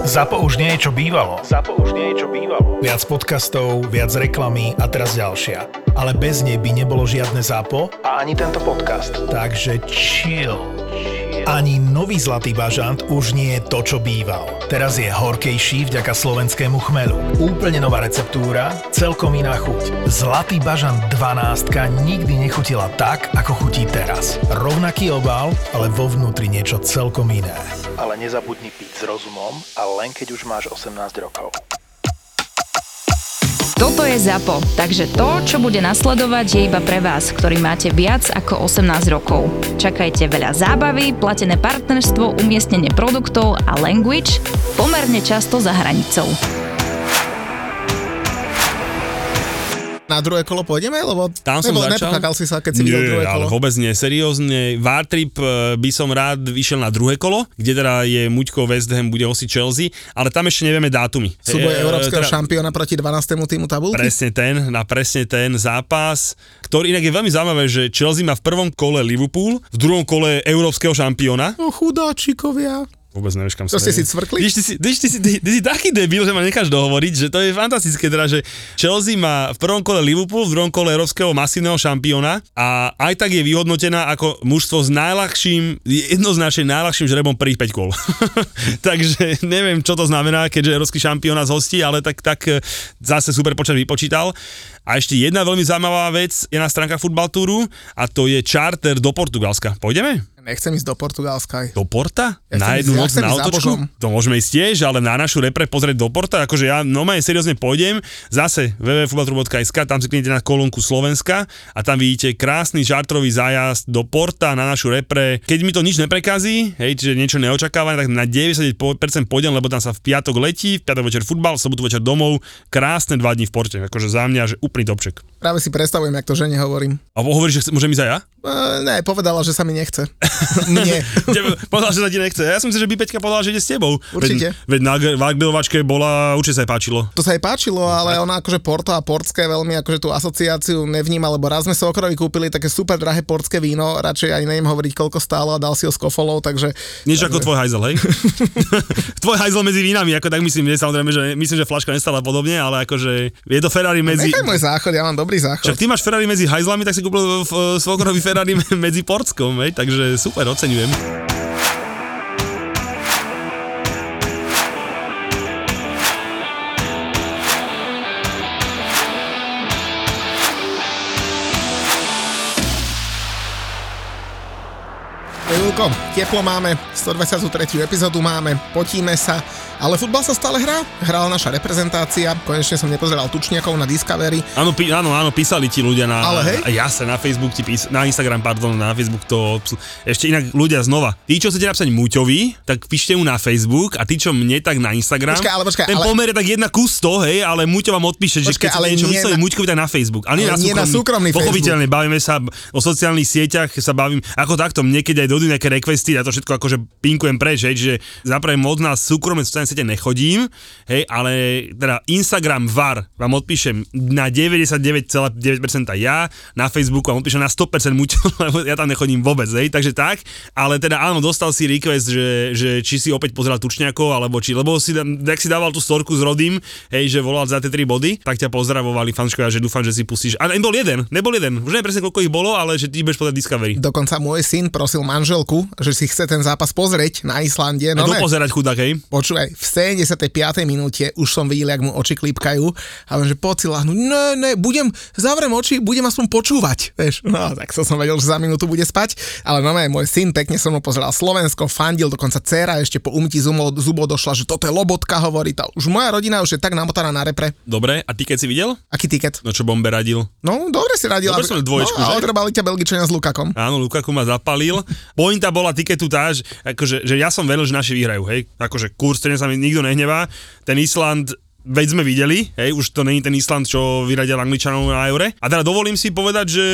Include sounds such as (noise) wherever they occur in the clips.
Zapo už nie je čo bývalo. Zapo už nie je čo bývalo. Viac podcastov, viac reklamy a teraz ďalšia. Ale bez nej by nebolo žiadne Zapo a ani tento podcast. Takže chill. Ani nový Zlatý bažant už nie je to, čo býval. Teraz je horkejší vďaka slovenskému chmelu. Úplne nová receptúra, celkom iná chuť. Zlatý bažant 12 nikdy nechutila tak, ako chutí teraz. Rovnaký obal, ale vo vnútri niečo celkom iné. Ale nezabudni piť s rozumom a len keď už máš 18 rokov. Toto je ZAPO, takže to, čo bude nasledovať, je iba pre vás, ktorý máte viac ako 18 rokov. Čakajte veľa zábavy, platené partnerstvo, umiestnenie produktov a language pomerne často za hranicou. Na druhé kolo pôjdeme? Lebo Tam som nebo začal. si sa, keď si videl druhé Nie, ale kolo. vôbec nie. Seriózne, Vartrip e, by som rád vyšiel na druhé kolo, kde teda je Muďko West Ham, bude hostiť Chelsea, ale tam ešte nevieme dátumy. Súboj E, európskeho teda- šampióna proti 12. týmu tabulky? Presne ten, na presne ten zápas, ktorý inak je veľmi zaujímavé, že Chelsea má v prvom kole Liverpool, v druhom kole európskeho šampióna. No chudáčikovia. Vôbec nevieš, kam To smerujú. ste si cvrkli? Vidíš, ty si, ty, ty, si, ty, ty si taký debil, že ma necháš dohovoriť, že to je fantastické teda, že Chelsea má v prvom kole Liverpool, v druhom kole európskeho masívneho šampióna a aj tak je vyhodnotená ako mužstvo s najľahším, jednoznačne najľahším žrebom prvých 5 kol. (laughs) Takže neviem, čo to znamená, keďže európsky šampión nás hostí, ale tak, tak e, zase super počet vypočítal. A ešte jedna veľmi zaujímavá vec je na stránkach Football Touru a to je charter do Portugalska. Pôjdeme? Nechcem ísť do Portugalska. Do Porta? Ja na jednu ísť- ja noc chcem na? Božom. To môžeme ísť tiež, ale na našu repre pozrieť do Porta, akože ja normálne seriózne pôjdem, zase www.futbaltru.sk, tam si kliknete na kolónku Slovenska a tam vidíte krásny žartrový zájazd do Porta na našu repre. Keď mi to nič neprekazí, hej, čiže niečo neočakávané, tak na 90% pôjdem, lebo tam sa v piatok letí, v piatok večer futbal, v sobotu večer domov, krásne dva dni v Porte, akože za mňa, že topček. Práve si predstavujem, jak to žene hovorím. A hovoríš, že môžem ísť aj ja? E, ne, povedala, že sa mi nechce. (laughs) Mne. Tebe povedal, že sa ti nechce. Ja som si, že by Peťka povedala, že ide s tebou. Určite. Veď, veď na Vagdelovačke bola, určite sa jej páčilo. To sa jej páčilo, ale ona akože Porto a portské veľmi akože tú asociáciu nevníma, lebo raz sme sa okrovi kúpili také super drahé portské víno, radšej ani neviem hovoriť, koľko stálo a dal si ho s kofolou, takže... Niečo ako tvoj hajzel, hej? (laughs) tvoj hajzel medzi vínami, ako tak myslím, nie, samozrejme, že myslím, že flaška nestala podobne, ale akože je to Ferrari medzi... Nechaj môj záchod, ja mám dobrý záchod. Však ty máš Ferrari medzi hajzlami, tak si kúpil v- svokrový Ferrari (laughs) medzi Portskom, hej? Takže super, oceňujem. Julko, teplo máme, 123. epizódu máme, potíme sa, ale futbal sa stále hrá. Hrala naša reprezentácia, konečne som nepozeral tučniakov na Discovery. Áno, pí, áno, áno, písali ti ľudia na... Ale hej. Ja sa na Facebook ti pís, na Instagram, pardon, na Facebook to... Ešte inak ľudia znova. Tí, čo chcete napísať Muťovi, tak píšte mu na Facebook a tí, čo mne, tak na Instagram. Počkaj, ale počkaj, Ten ale- pomer je tak jedna ku 100, hej, ale Muťo vám odpíše, že keď ale niečo nie mysleli na- Muťkovi, tak na Facebook. A nie, Ale na nie na súkromný Facebook. Pochopiteľne, bavíme sa o sociálnych sieťach, sa bavím, ako takto, mne keď aj dojdu nejaké requesty, ja to všetko akože pinkujem preč, hej, čiže zapravo moc na súkromné sociálne siete nechodím, hej, ale teda Instagram VAR vám odpíšem na 99,9% ja, na Facebooku vám odpíšem na 100% Muťo, (laughs) lebo ja tam nechodím vôbec, hej, takže tak, ale teda áno, dostal si request, že, že či si opäť pozeral Tučňakov, alebo či, lebo si, ak si dával tú storku s Rodým, hej, že volal za tie tri body, tak ťa pozdravovali fanškovia, že dúfam, že si pustíš. A nebol jeden, nebol jeden, už neviem presne koľko ich bolo, ale že ty budeš podať Discovery. Dokonca môj syn prosil manželku, že si chce ten zápas pozrieť na Islande. No dopozerať chudák, hej. Počúvaj, v 75. minúte už som videl, jak mu oči klípkajú a on, že poď si lahnúť. Ne, ne, budem, zavrem oči, budem aspoň počúvať. Vieš, no tak som vedel, že za minútu bude spať, ale no môj syn pekne som mu pozeral Slovensko, fandil, dokonca dcera ešte po umytí zubov, zubov došla, že toto je lobotka, hovorí tá. Už moja rodina už je tak namotaná na repre. Dobre, a ty keď si videl? Aký tiket? No čo Bombe radil? No, dobre si radil. Dobre som dvoječku, no, a že? odrbali ťa Belgičania s Lukakom. Áno, Lukaku ma zapalil. Pointa bola tiketu tá, že, akože, že ja som veril, že naši vyhrajú, hej. Akože kurz, ten sa nikto nehnevá. Ten Island veď sme videli, hej, už to není ten Island, čo vyradil Angličanov na eure. A teda dovolím si povedať, že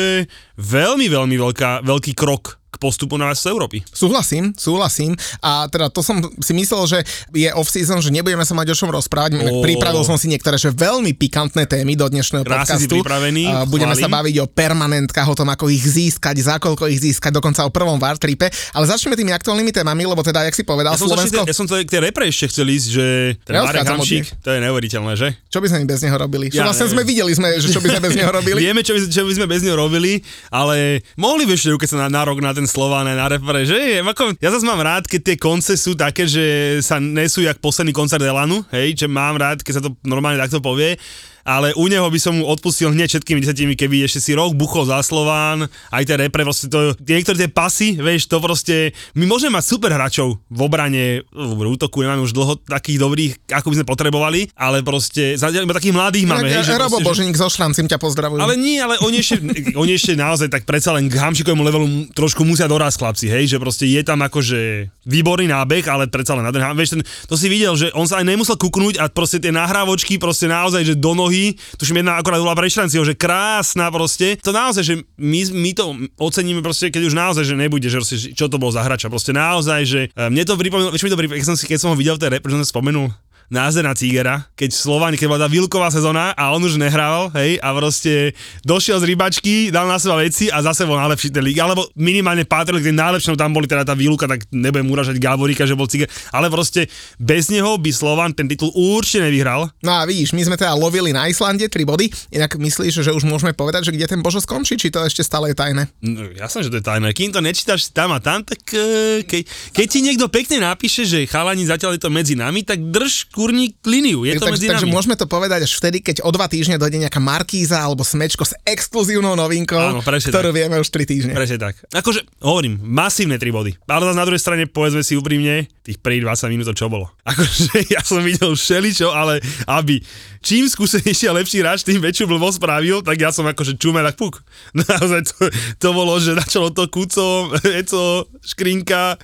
veľmi, veľmi veľká, veľký krok k postupu na z Európy. Súhlasím, súhlasím. A teda to som si myslel, že je off-season, že nebudeme sa mať o čom rozprávať. Oh. Pripravil som si niektoré že veľmi pikantné témy do dnešného Krásne podcastu. pripravený, budeme chválim. sa baviť o permanentkách, o tom, ako ich získať, za koľko ich získať, dokonca o prvom Wartripe. Ale začneme tými aktuálnymi témami, lebo teda, jak si povedal, Ja som, Slovensko... Slovensko... ja som to k tej repre ešte chcel ísť, že ten Marek Hamšík, to je neuveriteľné, že? Čo by sme bez neho robili? Čo Ja vlastne neviem. sme videli, sme, že čo by sme bez neho robili? (laughs) Vieme, čo by, čo by sme bez neho robili, ale mohli by ešte keď sa na, na rok na ten Slován aj na repre, že? Ako, ja zase mám rád, keď tie konce sú také, že sa nesú jak posledný koncert Elanu, hej, že mám rád, keď sa to normálne takto povie ale u neho by som mu odpustil hneď všetkými desetimi, keby ešte si rok buchol za Slován, aj tie repre, proste to, niektoré tie pasy, vieš, to proste, my môžeme mať super hráčov v obrane, v útoku nemáme už dlho takých dobrých, ako by sme potrebovali, ale proste, iba takých mladých máme, hej, že Robo proste, že- Boženík zo Šrancim ťa pozdravujú. ale nie, ale oni ešte, (laughs) oni ešte naozaj tak predsa len k Hamšikovému levelu trošku musia dorásť chlapci, hej, že proste je tam akože výborný nábeh, ale predsa len na ten, vieš, ten, to si videl, že on sa aj nemusel kuknúť a proste tie nahrávočky proste naozaj, že do nohy, tuším jedna akorát bola pre Šranciho, že krásna proste, to naozaj, že my, my to oceníme proste, keď už naozaj, že nebude, že proste, čo to bol za hrača, proste naozaj, že e, mne to pripomínalo, vieš mi to pripomínalo, keď som, keď som ho videl v tej sa spomenul, Názena Cigera, keď Slováni, keď bola tá výluková sezóna a on už nehrával, hej, a proste došiel z rybačky, dal na seba veci a zase bol najlepší ten líg, alebo minimálne patril k tým najlepším, tam boli teda tá výluka, tak nebudem uražať Gáboríka, že bol Ciger, ale proste bez neho by Slován ten titul určite nevyhral. No a vidíš, my sme teda lovili na Islande 3 body, inak myslíš, že už môžeme povedať, že kde ten Božo skončí, či to ešte stále je tajné? No, jasné, že to je tajné. Kým to nečítaš tam a tam, tak eh, ke, keď ti niekto pekne napíše, že chalani zatiaľ je to medzi nami, tak drž kurník líniu, je to takže, medzi takže nami. môžeme to povedať až vtedy, keď o dva týždne dojde nejaká Markíza alebo Smečko s exkluzívnou novinkou, Áno, ktorú tak. vieme už 3 týždne. Presne tak. Akože, hovorím, masívne 3 body. Ale zase na druhej strane, povedzme si úprimne, tých prvých 20 minút to čo bolo. (laughs) Akože ja som videl všeličo, ale aby čím skúsenejší a lepší hráč, tým väčšiu blbosť spravil, tak ja som akože čumel tak puk. (laughs) Naozaj to, to bolo, že začalo to Kuco, Eco, Škrinka,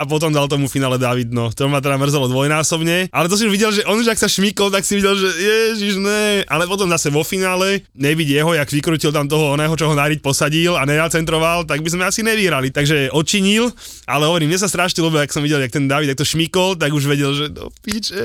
a potom dal tomu finále David, no. To ma teda mrzelo dvojnásobne. Ale to si videl, že on už ak sa šmykol, tak si videl, že ježiš, ne. Ale potom zase vo finále, nevidí jeho, jak vykrutil tam toho oného, čo ho Nariť posadil a nenacentroval, tak by sme asi nevyhrali. Takže odčinil, ale hovorím, mne sa strašne ľúbilo, ak som videl, jak ten David, jak to šmykol, tak už vedel, že do piče.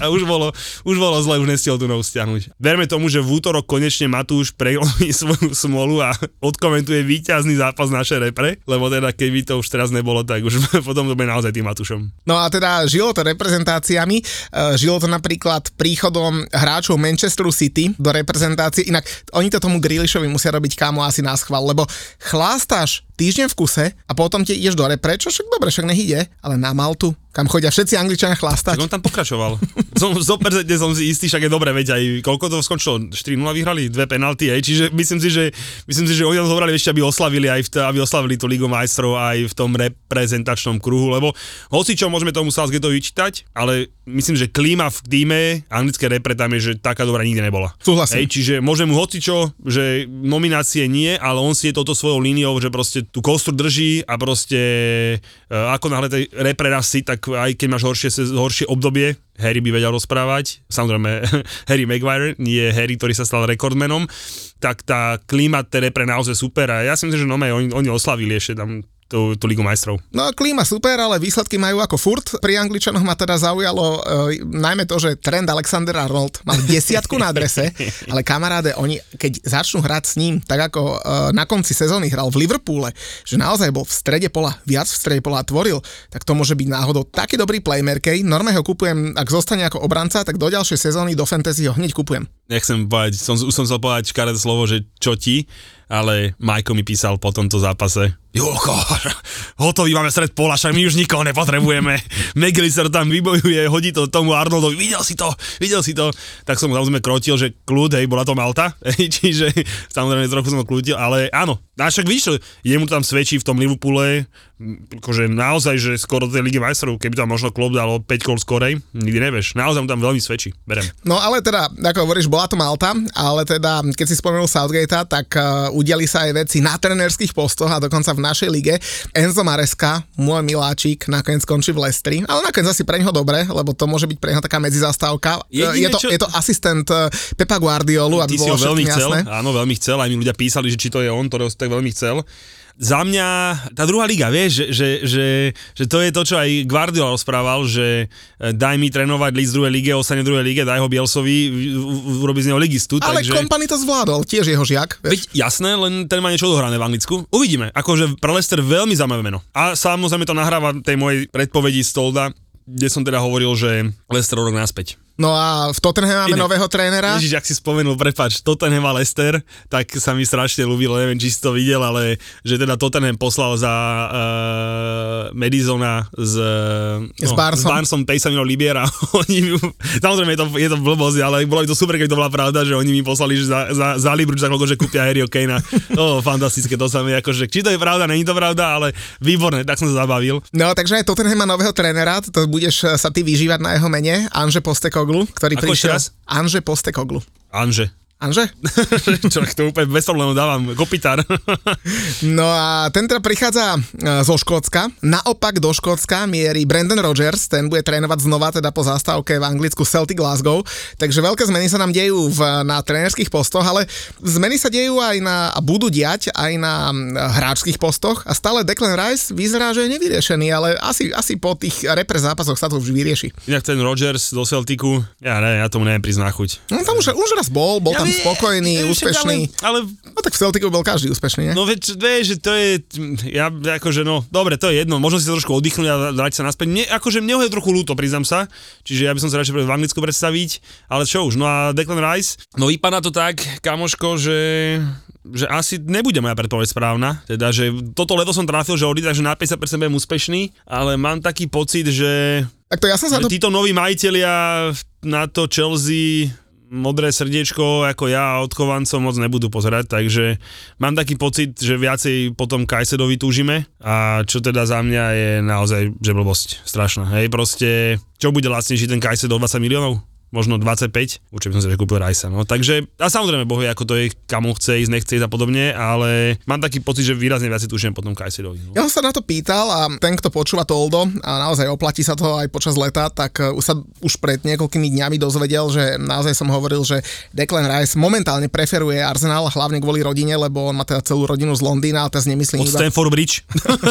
A už bolo, už bolo zle, už nestiel tu nohu stiahnuť. Verme tomu, že v útorok konečne Matúš prelomí (laughs) svoju smolu a odkomentuje víťazný zápas našej repre, lebo teda keby to už teraz nebolo, tak už potom to bude naozaj tým Matúšom. No a teda žilo to reprezentáciami, e, žilo to napríklad príchodom hráčov Manchesteru City do reprezentácie, inak oni to tomu Grealishovi musia robiť kámo asi na schvál, lebo chlástáš týždeň v kuse a potom ti ideš do repre, čo však dobre, však nech ide, ale na Maltu, kam chodia všetci Angličania chlastať. Tak on tam pokračoval. (laughs) som, 100% som si istý, však je dobre, veď aj koľko to skončilo? 4-0 vyhrali, dve penalty, aj, čiže myslím si, že, myslím si, že oni zobrali ešte, aby oslavili aj v aby oslavili tú Ligu majstrov aj v tom reprezentačnom kruhu, lebo hoci čo môžeme tomu Southgateu vyčítať, ale myslím, že klíma v týme anglické repre tam je, že taká dobrá nikdy nebola. Súhlasím. Hej, čiže môžem mu hoci čo, že nominácie nie, ale on si je touto svojou líniou, že proste tú kostru drží a proste e, ako náhle tej repre raz si, tak aj keď máš horšie, horšie obdobie, Harry by vedel rozprávať, samozrejme (laughs) Harry Maguire, nie Harry, ktorý sa stal rekordmenom, tak tá klíma tej repre naozaj super a ja si myslím, že no, oni, oni oslavili ešte tam tú, tú Ligu majstrov. No klíma super, ale výsledky majú ako furt. Pri Angličanoch ma teda zaujalo e, najmä to, že Trent Alexander-Arnold mal desiatku na adrese, (laughs) ale kamaráde, oni keď začnú hrať s ním, tak ako e, na konci sezóny hral v Liverpoole, že naozaj bol v strede pola, viac v strede pola tvoril, tak to môže byť náhodou taký dobrý playmaker. Normálne ho kupujem, ak zostane ako obranca, tak do ďalšej sezóny do fantasy ho hneď kupujem. Nechcem povedať, som, už som chcel povedať škaredé slovo, že čo ti, ale Majko mi písal po tomto zápase. Julko, hotový máme stred pola, však my už nikoho nepotrebujeme. (laughs) McAllister tam vybojuje, hodí to tomu Arnoldovi, videl si to, videl si to. Tak som mu samozrejme krotil, že kľud, hej, bola to Malta, (laughs) hej, čiže samozrejme trochu som ho kľudil, ale áno, a však vidíš, jemu tam svedčí v tom Liverpoole, akože naozaj, že skoro tej Ligy majstrov, keby tam možno klub dal o 5 kol skorej, nikdy nevieš. Naozaj mu tam veľmi svedčí, berem. No ale teda, ako hovoríš, bola to Malta, ale teda, keď si spomenul Southgate, tak uh, udiali sa aj veci na trenerských postoch a dokonca v našej lige. Enzo Mareska, môj miláčik, nakoniec skončí v Lestri, ale nakoniec asi pre ňoho dobre, lebo to môže byť pre ňoho taká medzizastávka. Eh, je, to, čo- je to asistent eh, Pepa Guardiolu, aby Ty si bolo ho veľmi chcel, jasné. áno, veľmi chcel, aj mi ľudia písali, že či to je on, ktorého si tak veľmi chcel. za mňa tá druhá liga, vieš, že, že, že, že to je to, čo aj Guardiola rozprával, že e, daj mi trénovať list z druhej lige, ostane druhej lige, daj ho Bielsovi, urobí z neho ligistu. Ale takže... kompany to zvládol, tiež jeho žiak. Veď, jasné, len ten má niečo odohrané v Anglicku. Uvidíme, akože pre Leicester veľmi zaujímavé meno. A samozrejme to nahráva tej mojej predpovedi Stolda, kde som teda hovoril, že Leicester rok naspäť. No a v Tottenham máme Inak, nového trénera. Ježiš, ak si spomenul, prepač, Tottenham a Leicester, tak sa mi strašne ľúbilo, neviem, či si to videl, ale že teda Tottenham poslal za uh, Madisona s, s, no, Barsom. s Barsom Taysamino Libiera. (laughs) oni, samozrejme je to, je to blbosť, ale bolo by to super, keď to bola pravda, že oni mi poslali že za, za, za Libru, za koľko, že kúpia Harryho Kanea. (laughs) To fantastické, to sa mi akože, či to je pravda, není to pravda, ale výborné, tak som sa zabavil. No, takže aj Tottenham má nového trénera, to budeš sa ty vyžívať na jeho mene, Anže Posteko Postekoglu, ktorý Ako prišiel... Anže Postekoglu. Anže. Anže? (laughs) Čo, to úplne bez problémov dávam, kopitár. (laughs) no a ten teda prichádza e, zo Škótska. Naopak do Škótska mierí Brandon Rogers, ten bude trénovať znova teda po zastávke v Anglicku Celtic Glasgow. Takže veľké zmeny sa nám dejú v, na trénerských postoch, ale zmeny sa dejú aj na, a budú diať aj na hráčských postoch a stále Declan Rice vyzerá, že je nevyriešený, ale asi, asi po tých repre zápasoch sa to už vyrieši. Inak ten Rogers do Celticu, ja ne, ja tomu neviem priznať chuť. No tam už, už raz bol, bol ja tam spokojný, je, úspešný. Ale, ale, no tak v Celticu bol každý úspešný, ne? No veď, vieš, že to je, ja akože no, dobre, to je jedno, možno si to trošku oddychnúť a dať sa naspäť. Mne, akože mne ho je trochu ľúto, priznám sa, čiže ja by som sa radšej v Anglicku predstaviť, ale čo už, no a Declan Rice, no vypadá to tak, kamoško, že že asi nebude moja predpoveď správna, teda, že toto leto som trafil, že odíde, takže na 50% budem úspešný, ale mám taký pocit, že, tak to ja som sa to... títo noví majiteľia na to Chelsea modré srdiečko ako ja odchovancom moc nebudú pozerať, takže mám taký pocit, že viacej potom Kajsedovi túžime a čo teda za mňa je naozaj že blbosť strašná. Hej, proste, čo bude lacnejší ten Kajsed o 20 miliónov? Možno 25, určite by som si kúpil Rajsa. No. Takže, a samozrejme, bohu ako to je, kam chce ísť, nechce ísť a podobne, ale mám taký pocit, že výrazne viac tuším potom Kajsedovi. No. Ja som sa na to pýtal a ten, kto počúva Toldo a naozaj oplatí sa to aj počas leta, tak uh, už sa už pred niekoľkými dňami dozvedel, že naozaj som hovoril, že Declan Rice momentálne preferuje Arsenal hlavne kvôli rodine, lebo on má teda celú rodinu z Londýna a teraz nemyslím Od iba... Stanford Bridge.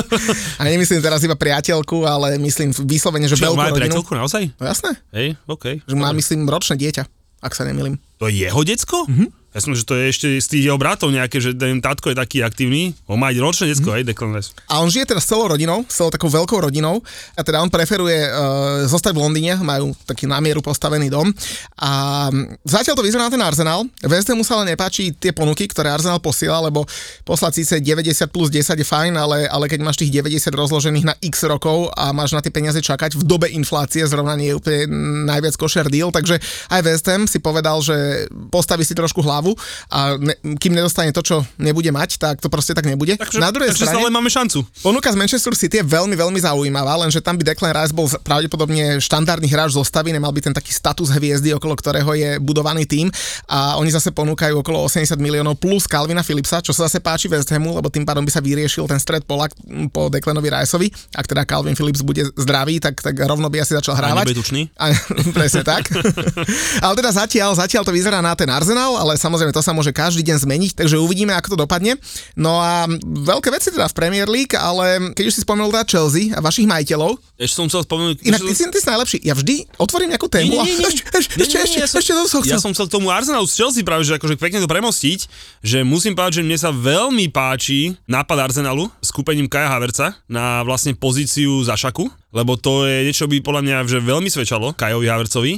(laughs) a nemyslím teraz iba priateľku, ale myslím vyslovene, že veľkú rodinu. priateľku naozaj? No jasné. Hej, OK. Že má, myslím, ročné dieťa, ak sa nemýlim. To je jeho decko? Mm-hmm. Ja som, že to je ešte z tých jeho bratov nejaké, že ten tatko je taký aktívny. On má ročné detsko, mm. aj Declan Rice. A on žije teda s celou rodinou, s celou takou veľkou rodinou. A teda on preferuje uh, zostať v Londýne, majú taký namieru postavený dom. A zatiaľ to vyzerá na ten Arsenal. West mu sa ale nepáči tie ponuky, ktoré Arsenal posiela, lebo poslať síce 90 plus 10 je fajn, ale, ale keď máš tých 90 rozložených na x rokov a máš na tie peniaze čakať v dobe inflácie, zrovna nie je úplne najviac košer deal, takže aj West si povedal, že postaví si trošku hlavu hlavu a ne, kým nedostane to, čo nebude mať, tak to proste tak nebude. Takže, Na druhej takže strane, stále máme šancu. Ponuka z Manchester City je veľmi, veľmi zaujímavá, lenže tam by Declan Rice bol pravdepodobne štandardný hráč zostavy, nemal by ten taký status hviezdy, okolo ktorého je budovaný tým a oni zase ponúkajú okolo 80 miliónov plus Calvina Philipsa, čo sa zase páči West Hamu, lebo tým pádom by sa vyriešil ten stred pola po Declanovi Riceovi. Ak teda Calvin Phillips bude zdravý, tak, tak rovno by asi začal hrávať. A, (laughs) presne tak. (laughs) ale teda zatiaľ, zatiaľ to vyzerá na ten Arsenal, ale samozrejme Samozrejme, to sa môže každý deň zmeniť, takže uvidíme, ako to dopadne. No a veľké veci teda v Premier League, ale keď už si spomenul teda Chelsea a vašich majiteľov. Ešte som chcel spomenúť. Inak ty si, ty si najlepší. Ja vždy otvorím nejakú tému nie, nie, nie. a ešte, ešte, ešte, som chcel. Ja som chcel tomu Arsenalu z Chelsea práve, že akože pekne to premostiť, že musím povedať, že mne sa veľmi páči nápad Arsenalu s kúpením Kaja Haverca na vlastne pozíciu za šaku lebo to je niečo by podľa mňa že veľmi svedčalo Kajovi Havercovi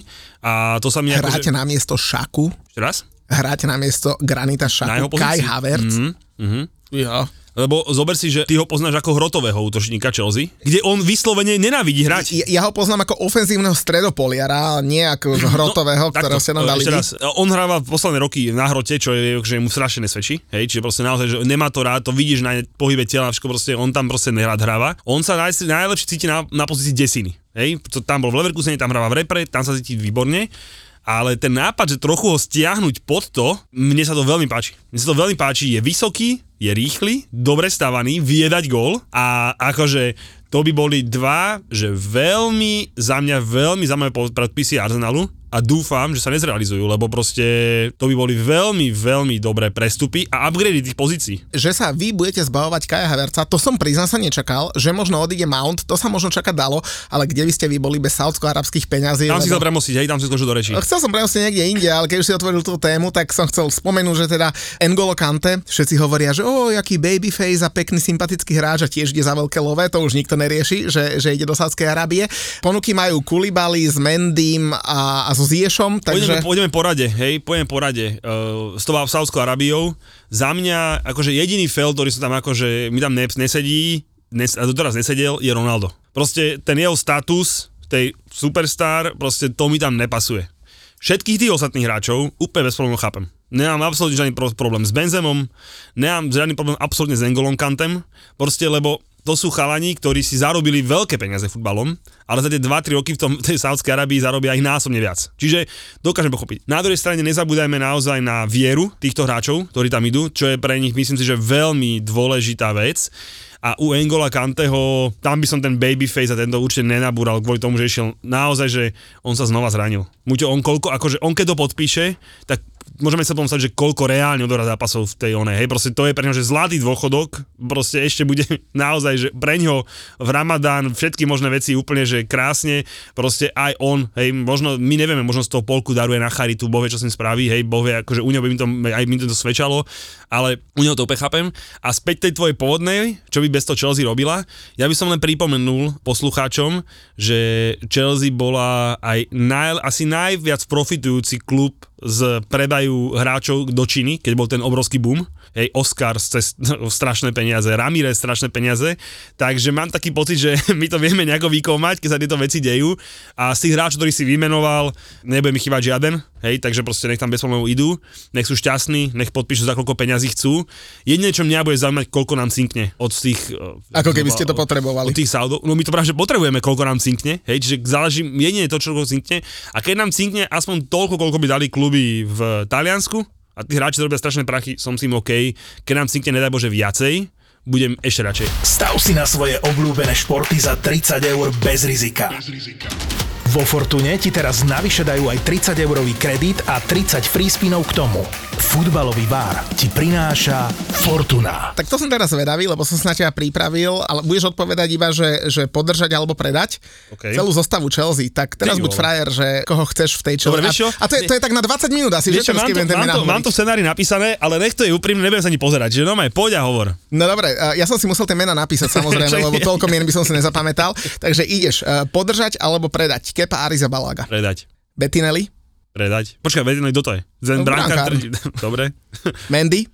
a to sa mi Hráte akože... na miesto šaku? Ešte raz? Hrať na miesto Granita Šaku, Kai Havertz. Mm-hmm. Mm-hmm. Ja. Lebo zober si, že ty ho poznáš ako hrotového útočníka Chelsea, kde on vyslovene nenávidí hrať. Ja, ja ho poznám ako ofenzívneho stredopoliara, nie ako no, hrotového, no, ktorého sa nám dali. Raz, on hráva posledné roky na hrote, čo je, že mu strašne nesvedčí. Hej, čiže proste naozaj, že nemá to rád, to vidíš na pohybe tela, všetko proste, on tam proste nerád hráva. On sa naj, najlepšie cíti na, na pozícii desiny. Hej, to, tam bol v Leverkusene, tam hráva v repre, tam sa cíti výborne ale ten nápad, že trochu ho stiahnuť pod to, mne sa to veľmi páči. Mne sa to veľmi páči, je vysoký, je rýchly, dobre stavaný, vie dať gól a akože to by boli dva, že veľmi, za mňa veľmi zaujímavé predpisy Arsenalu, a dúfam, že sa nezrealizujú, lebo proste to by boli veľmi, veľmi dobré prestupy a upgrady tých pozícií. Že sa vy budete zbavovať Kaja Haverca, to som priznám sa nečakal, že možno odíde Mount, to sa možno čakať dalo, ale kde by ste vy boli bez saudsko-arabských peňazí? Tam lebo... si chcel premostiť, hej, tam si skočil do reči. Chcel som premostiť niekde inde, ale keď už si otvoril tú tému, tak som chcel spomenúť, že teda N'Golo Kante, všetci hovoria, že o, jaký babyface a pekný sympatický hráč a tiež ide za veľké lové, to už nikto nerieši, že, že ide do Sádskej Arábie. Ponuky majú Kulibali s Mendym a, a so Ziešom. Takže... Pôjdeme, pôjdeme po rade, hej, pôjdeme po rade. Uh, s tou Saudskou Arábiou. Za mňa, akože jediný fail, ktorý sa tam akože, mi tam nesedí, nes, a doteraz nesedel, je Ronaldo. Proste ten jeho status, tej superstar, proste to mi tam nepasuje. Všetkých tých ostatných hráčov úplne bez problémov chápem. Nemám absolútne žiadny problém s Benzemom, nemám žiadny problém absolútne s Engolom Kantem, proste lebo to sú chalani, ktorí si zarobili veľké peniaze futbalom, ale za tie 2-3 roky v tom, tej Saudskej Arabii zarobia ich násobne viac. Čiže dokážem pochopiť. Na druhej strane nezabúdajme naozaj na vieru týchto hráčov, ktorí tam idú, čo je pre nich myslím si, že veľmi dôležitá vec a u Engola Kanteho, tam by som ten babyface a tento určite nenabúral kvôli tomu, že išiel naozaj, že on sa znova zranil. Muťo, on koľko, akože on keď to podpíše, tak môžeme sa pomôcť, že koľko reálne odohrá zápasov v tej onej, hej, proste to je pre neho, že zlatý dôchodok, proste ešte bude (laughs) naozaj, že pre ňo v Ramadán všetky možné veci úplne, že krásne, proste aj on, hej, možno, my nevieme, možno z toho polku daruje na charitu, bohvie, čo s ním spraví, hej, bohvie, akože u neho by mi to, aj mi to svedčalo, ale u neho to chápem. A späť tej tvojej pôvodnej, čo by bez toho Chelsea robila, ja by som len pripomenul poslucháčom, že Chelsea bola aj naj, asi najviac profitujúci klub z predajú hráčov do Číny, keď bol ten obrovský boom. Hej, Oscar cez (laughs) strašné peniaze, Ramirez strašné peniaze, takže mám taký pocit, že (laughs) my to vieme nejako vykomať, keď sa tieto veci dejú. A z tých hráčov, ktorý si vymenoval, nebude mi chýbať žiaden, hej, takže proste nech tam bez problémov idú, nech sú šťastní, nech podpíšu za koľko peňazí chcú. Jedine, čo mňa bude zaujímať, koľko nám cinkne od tých... Eh, Ako keby ste to potrebovali. Od tých Saudov, no my to práve, že potrebujeme, koľko nám cinkne, hej, čiže záleží jedine to, čo cinkne. A keď nám cinkne aspoň toľko, koľko by dali kluby v Taliansku, a tí hráči robia strašné prachy, som si im OK. Keď nám cinkne, nedaj Bože, viacej, budem ešte radšej. Stav si na svoje obľúbené športy za 30 eur bez rizika. Bez rizika. Vo Fortune ti teraz navyše dajú aj 30 eurový kredit a 30 free spinov k tomu. Futbalový bar ti prináša Fortuna. Tak to som teraz vedavý, lebo som sa na teba pripravil, ale budeš odpovedať iba, že, že podržať alebo predať okay. celú zostavu Chelsea. Tak teraz Ty buď frajer, že koho chceš v tej Chelsea. Dobre, a, a to, je, to je tak na 20 minút asi, vieš, že mám, to, mám, to, mám to v scenári napísané, ale nech to je úprimne, nebudem sa ani pozerať. Že no maj, poď a hovor. No dobre, ja som si musel tie mena napísať (laughs) samozrejme, lebo toľko mien by som si nezapamätal. Takže ideš podržať alebo predať. Kepa Arrizabalaga. Predať. Bettinelli. Predať. Počkaj, Bettinelli, kto to je? Zen no, brankár. (laughs) Dobre. Mendy.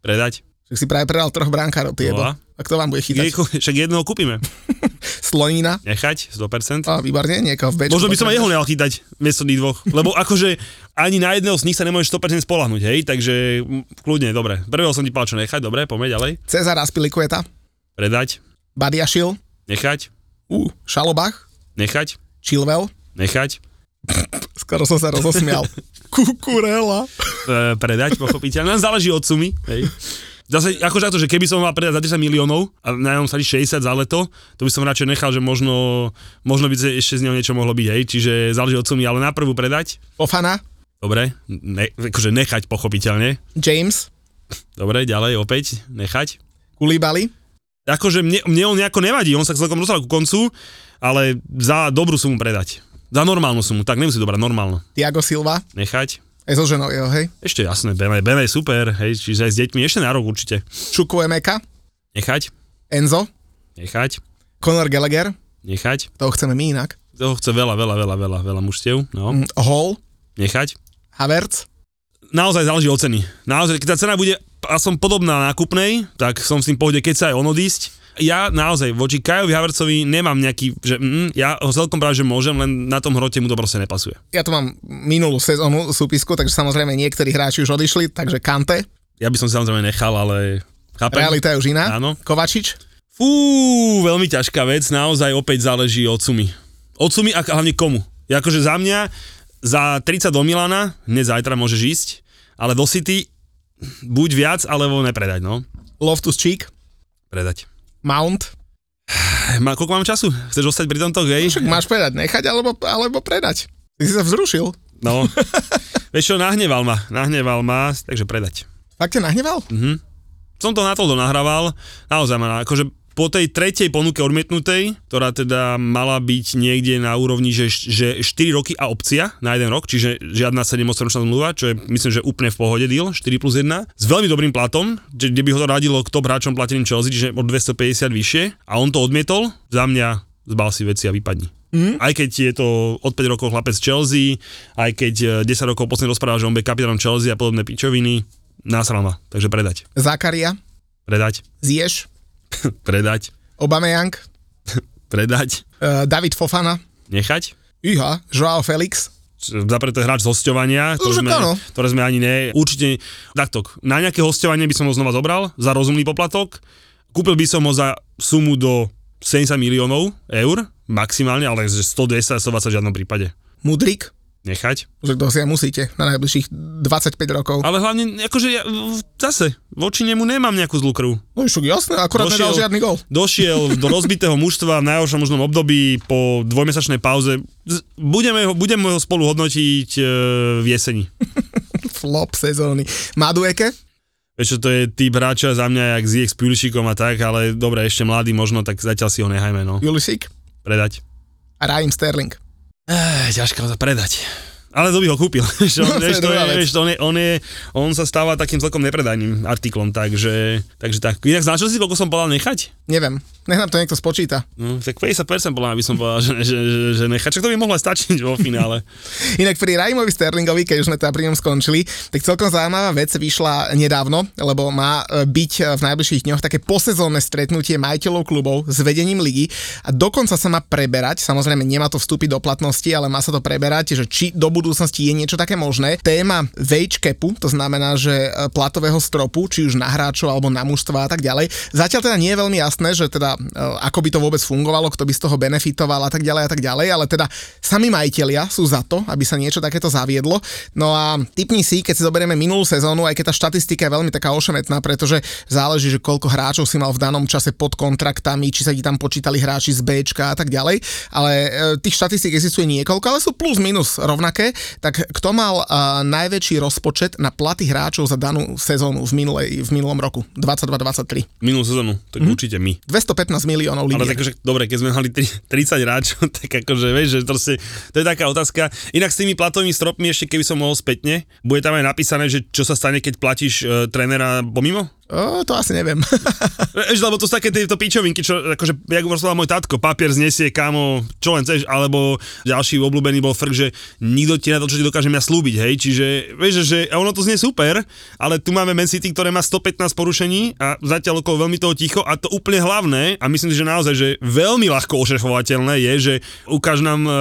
Predať. Však si práve predal troch brankárov, ty jebo. A kto vám bude chytať? Nieko, však jedného kúpime. (laughs) Slonina. Nechať, 100%. A, výborne, niekoho v bečku. Možno by som aj jeho nehal chytať, miesto tých dvoch. Lebo akože ani na jedného z nich sa nemôžeš 100% spolahnuť, hej? Takže kľudne, dobre. Prvého som ti čo nechať, dobre, poďme ďalej. Cezar Aspilikueta. Predať. Badiašil. Nechať. Uh, Šalobach. Nechať. Chilwell. Nechať. (laughs) Skoro som sa rozosmial. (laughs) Kukurela. E, predať, pochopiteľne. Záleží od sumy. Hej. Zase, akože to, že keby som mal predať za 10 miliónov a na ňom sa 60 za leto, to by som radšej nechal, že možno, možno by ešte z neho niečo mohlo byť, hej, čiže záleží od sumy, ale na prvú predať. Ofana. Dobre, ne, akože nechať pochopiteľne. James. Dobre, ďalej opäť, nechať. Kulibali. Akože mne, mne on nejako nevadí, on sa celkom dostal ku koncu, ale za dobrú sumu predať. Za normálnu sumu, tak nemusí dobrať, normálnu. Tiago Silva. Nechať. Aj so ženou jeho, hej? Ešte jasné, Bene, Bene super, hej, čiže aj s deťmi ešte na rok určite. Čuku Emeka. Nechať. Enzo. Nechať. Conor Gallagher. Nechať. Toho chceme my inak. Toho chce veľa, veľa, veľa, veľa, veľa mužstiev. No. Mm, Hall. Nechať. Havertz. Naozaj záleží od ceny. Naozaj, keď tá cena bude som podobná nákupnej, tak som s tým pohode, keď sa aj on odísť ja naozaj voči Kajovi Havercovi nemám nejaký, že mm, ja ho celkom práve, že môžem, len na tom hrote mu to proste nepasuje. Ja tu mám minulú sezónu súpisku, takže samozrejme niektorí hráči už odišli, takže Kante. Ja by som samozrejme nechal, ale chápem. Realita je už iná. Áno. Kovačič. Fú, veľmi ťažká vec, naozaj opäť záleží od sumy. Od sumy a hlavne komu. Ja akože za mňa, za 30 do Milana, hneď zajtra môžeš ísť, ale do City buď viac, alebo nepredať, no. Loftus Cheek. Predať. Mount. Má, koľko mám času? Chceš ostať pri tomto, gej? Však máš povedať, nechať alebo, alebo predať. Ty si sa vzrušil. No, (laughs) vieš čo, nahneval ma, nahneval ma, takže predať. Fakt ťa nahneval? Mhm. Som to na to nahrával, naozaj ma, akože po tej tretej ponuke odmietnutej, ktorá teda mala byť niekde na úrovni, že, že 4 roky a opcia na jeden rok, čiže žiadna 7 ročná zmluva, čo je myslím, že úplne v pohode deal, 4 plus 1, s veľmi dobrým platom, kde by ho to radilo k top hráčom plateným Chelsea, čiže od 250 vyššie a on to odmietol, za mňa zbal si veci a vypadni. Mm. Aj keď je to od 5 rokov chlapec Chelsea, aj keď 10 eh, rokov posledne rozprával, že on bude kapitánom Chelsea a podobné pičoviny, násral ma, takže predať. Zakaria? Predať. Zješ? Predať. Obameyang. Predať. Uh, David Fofana. Nechať. Iha, Joao Felix. Zapreto hráč z hostovania, ktoré sme, ktoré sme ani ne... Určite, takto, na nejaké hostovanie by som ho znova zobral za rozumný poplatok. Kúpil by som ho za sumu do 70 miliónov eur, maximálne, ale 100, 200 120 v žiadnom prípade. Mudrik nechať. Že to si musíte na najbližších 25 rokov. Ale hlavne, akože ja zase, voči nemu nemám nejakú zlú krv. No však jasné, akorát došiel, nedal žiadny gol. Došiel (laughs) do rozbitého mužstva v najhoršom možnom období po dvojmesačnej pauze. Budeme ho, budeme ho spolu hodnotiť e, v jeseni. (laughs) Flop sezóny. Madueke? Vieš to je typ hráča za mňa, jak Ziek s Pulisikom a tak, ale dobre, ešte mladý možno, tak zatiaľ si ho nehajme, no. Julisik? Predať. A Raheem Sterling? Ech, ťažko to predať. Ale to by ho kúpil. (laughs) on, vieš, to je, vieš, on, je, on, je, on sa stáva takým celkom nepredajným artiklom, takže, takže tak. Inak značil si, koľko som povedal nechať? Neviem. Nech nám to niekto spočíta. No, tak 50% bola, aby som povedal, (laughs) že, že, že, že nechať. Čak to by mohlo stačiť vo finále. (laughs) Inak pri Raimovi Sterlingovi, keď už sme teda pri ňom skončili, tak celkom zaujímavá vec vyšla nedávno, lebo má e, byť v najbližších dňoch také posezónne stretnutie majiteľov klubov s vedením ligy a dokonca sa má preberať, samozrejme nemá to vstúpiť do platnosti, ale má sa to preberať, že či do budúcnosti je niečo také možné. Téma wage capu, to znamená, že e, platového stropu, či už na hráčov alebo na mužstva a tak ďalej. Zatiaľ teda nie je veľmi jasné, že teda Eh, ako by to vôbec fungovalo, kto by z toho benefitoval a tak ďalej a tak ďalej, ale teda sami majiteľia sú za to, aby sa niečo takéto zaviedlo. No a typni si, keď si zoberieme minulú sezónu, aj keď tá štatistika je veľmi taká ošemetná, pretože záleží, že koľko hráčov si mal v danom čase pod kontraktami, či sa ti tam počítali hráči z B a tak ďalej, ale eh, tých štatistík existuje niekoľko, ale sú plus minus rovnaké, tak kto mal uh, najväčší rozpočet na platy hráčov za danú sezónu v, minulej, v minulom roku, 22-23? Minulú sezónu, tak mm. určite my. 215 15 miliónov ľudí. Ale tak, akože, dobre, keď sme mali 30 hráčov, (laughs) tak akože, vieš, že proste, to je taká otázka. Inak s tými platovými stropmi ešte, keby som mohol spätne, bude tam aj napísané, že čo sa stane, keď platíš uh, trénera pomimo? O, to asi neviem. (laughs) Eš, lebo to sú také tieto pičovinky, čo akože, jak rozprával môj tatko, papier znesie, kámo, čo len chceš, alebo ďalší obľúbený bol frk, že nikto ti na to, čo ti dokážem ja slúbiť, hej, čiže, vieš, že ono to znie super, ale tu máme Man City, ktoré má 115 porušení a zatiaľ okolo veľmi toho ticho a to úplne hlavné, a myslím si, že naozaj, že veľmi ľahko ošefovateľné je, že ukáž nám e,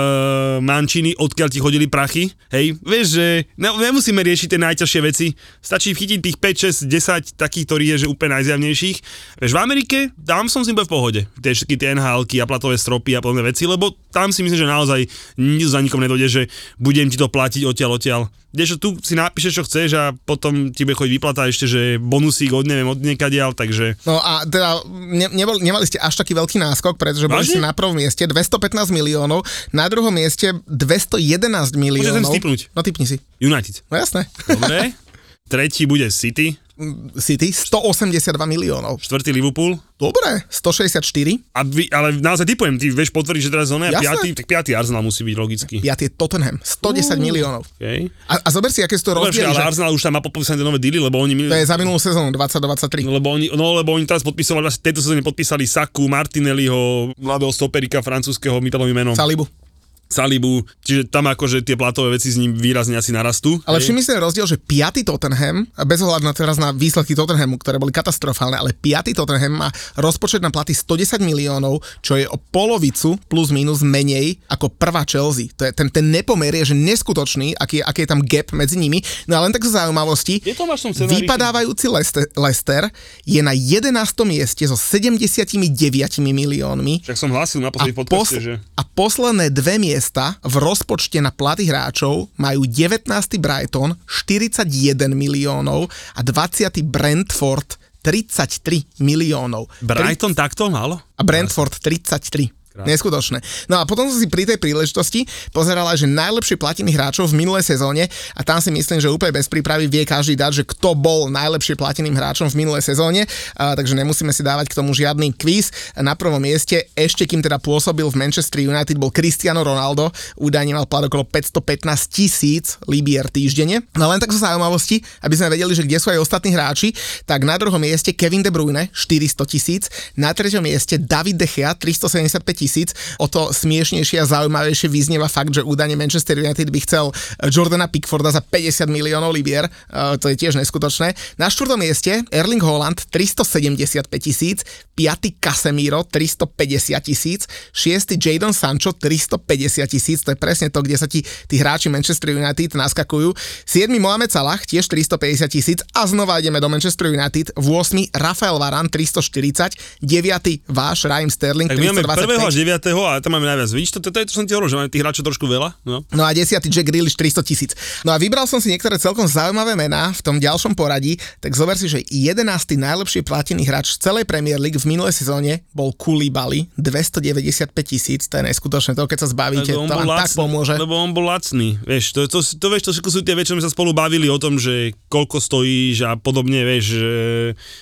mančiny, odkiaľ ti chodili prachy, hej, vieš, že ne, nemusíme riešiť tie najťažšie veci, stačí chytiť tých 5, 6, 10 takýchto ktorý je že úplne najzjavnejších. Vieš, v Amerike, tam som si v pohode. Tie všetky tie nhl a platové stropy a podobné veci, lebo tam si myslím, že naozaj nič za nikom nedojde, že budem ti to platiť odtiaľ, odtiaľ. Kdežto tu si napíšeš, čo chceš a potom ti bude chodiť vyplata ešte, že bonusík od neviem, od niekadiaľ, takže... No a teda ne, nebol, nemali ste až taký veľký náskok, pretože boli ste na prvom mieste 215 miliónov, na druhom mieste 211 miliónov. Môžem No typni si. United. No jasné. Dobre. (laughs) Tretí bude City. City 182 miliónov. Štvrtý Liverpool. Dobre, 164. A vy, ale naozaj typujem, ty vieš potvrdiť, že teraz on je piatý, tak piatý Arsenal musí byť logicky. Piatý je Tottenham, 110 uh, miliónov. Okay. A, a zober si, aké sú to rozdiely. Ale že... Arsenal už tam má podpísané nové dealy, lebo oni... To je za minulú sezónu 2023. No lebo oni, no, lebo oni teraz podpisovali, vlastne tejto sezóne podpísali Saku, Martinelliho, mladého stoperika francúzského, mi menom. Salibu. Salibu, čiže tam akože tie platové veci s ním výrazne asi narastú. Ale všimni si rozdiel, že 5. Tottenham, bez ohľadu na teraz na výsledky Tottenhamu, ktoré boli katastrofálne, ale 5. Tottenham má rozpočet na platy 110 miliónov, čo je o polovicu plus minus menej ako prvá Chelsea. To je, ten, ten nepomer je že neskutočný, aký, aký je tam gap medzi nimi. No a len tak zo zaujímavosti, je to vypadávajúci Leicester, Leicester je na 11. mieste so 79 miliónmi. Však som hlásil na posledný podcaste, pos- že... A posledné dve miesta miesta v rozpočte na platy hráčov majú 19. Brighton 41 miliónov a 20. Brentford 33 miliónov. Brighton 30... takto málo? A Brentford 33. Krát. Neskutočné. No a potom som si pri tej príležitosti pozerala, že najlepšie platení hráčov v minulej sezóne a tam si myslím, že úplne bez prípravy vie každý dať, že kto bol najlepšie plateným hráčom v minulej sezóne, a, takže nemusíme si dávať k tomu žiadny quiz. Na prvom mieste, ešte kým teda pôsobil v Manchester United, bol Cristiano Ronaldo, údajne mal plat okolo 515 tisíc libier týždenne. No len tak zo zaujímavosti, aby sme vedeli, že kde sú aj ostatní hráči, tak na druhom mieste Kevin De Bruyne 400 tisíc, na treťom mieste David De Gea 375 tisíc. O to smiešnejšie a zaujímavejšie vyznieva fakt, že údajne Manchester United by chcel eh, Jordana Pickforda za 50 miliónov libier. Uh, to je tiež neskutočné. Na štvrtom mieste Erling Holland 375 tisíc, piatý Casemiro 350 tisíc, šiestý Jadon Sancho 350 tisíc, to je presne to, kde sa ti tí hráči Manchester United naskakujú. 7. Mohamed Salah tiež 350 tisíc a znova ideme do Manchester United. V 8. Rafael Varane 340, 9. váš Raheem Sterling tak 325. 9. a tam máme najviac. Vidíš, to, to, to, to som ti hovoril, že máme tých hráčov trošku veľa. No. no a 10. Jack Grealish 300 tisíc. No a vybral som si niektoré celkom zaujímavé mená v tom ďalšom poradí, tak zober si, že 11. najlepšie platený hráč z celej Premier League v minulej sezóne bol Koulibaly 295 tisíc, to je neskutočné, to keď sa zbavíte, to vám lacný, tak pomôže. Lebo on bol lacný, vieš, to, to, to, to, vieš, to sú tie veci, sme sa spolu bavili o tom, že koľko stojíš a podobne, vieš,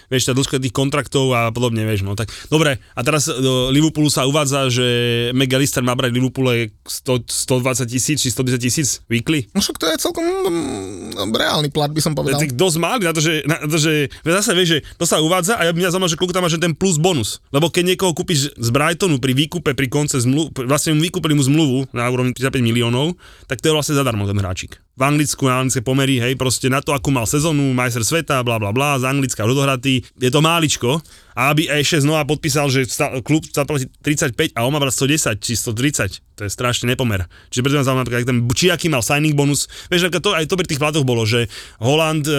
vieš, tá dĺžka tých kontraktov a podobne, vieš, no tak. Dobre, a teraz do Liverpoolu sa uvádza, že McAllister má brať Liverpoole 100, 120 tisíc či 110 tisíc weekly. No však to je celkom mm, reálny plat, by som povedal. Tak dosť malý na to, že, na to, že zase vieš, že to sa uvádza a ja mňa zaujímalo, že koľko tam máš ten plus bonus. Lebo keď niekoho kúpiš z Brightonu pri výkupe pri konce zmluv, vlastne mu vykúpili mu zmluvu na úrovni 35 miliónov, tak to je vlastne zadarmo ten hráčik v Anglicku, na anglické pomery, hej, proste na to, akú mal sezónu, majster sveta, bla bla bla, z Anglicka odohratý, je to máličko, a aby ešte znova podpísal, že klub zaplatí 35 a on má brať 110 či 130, to je strašne nepomer. Čiže preto ma zaujíma, ten, či aký mal signing bonus, vieš, to, aj to pri tých platoch bolo, že Holland, e,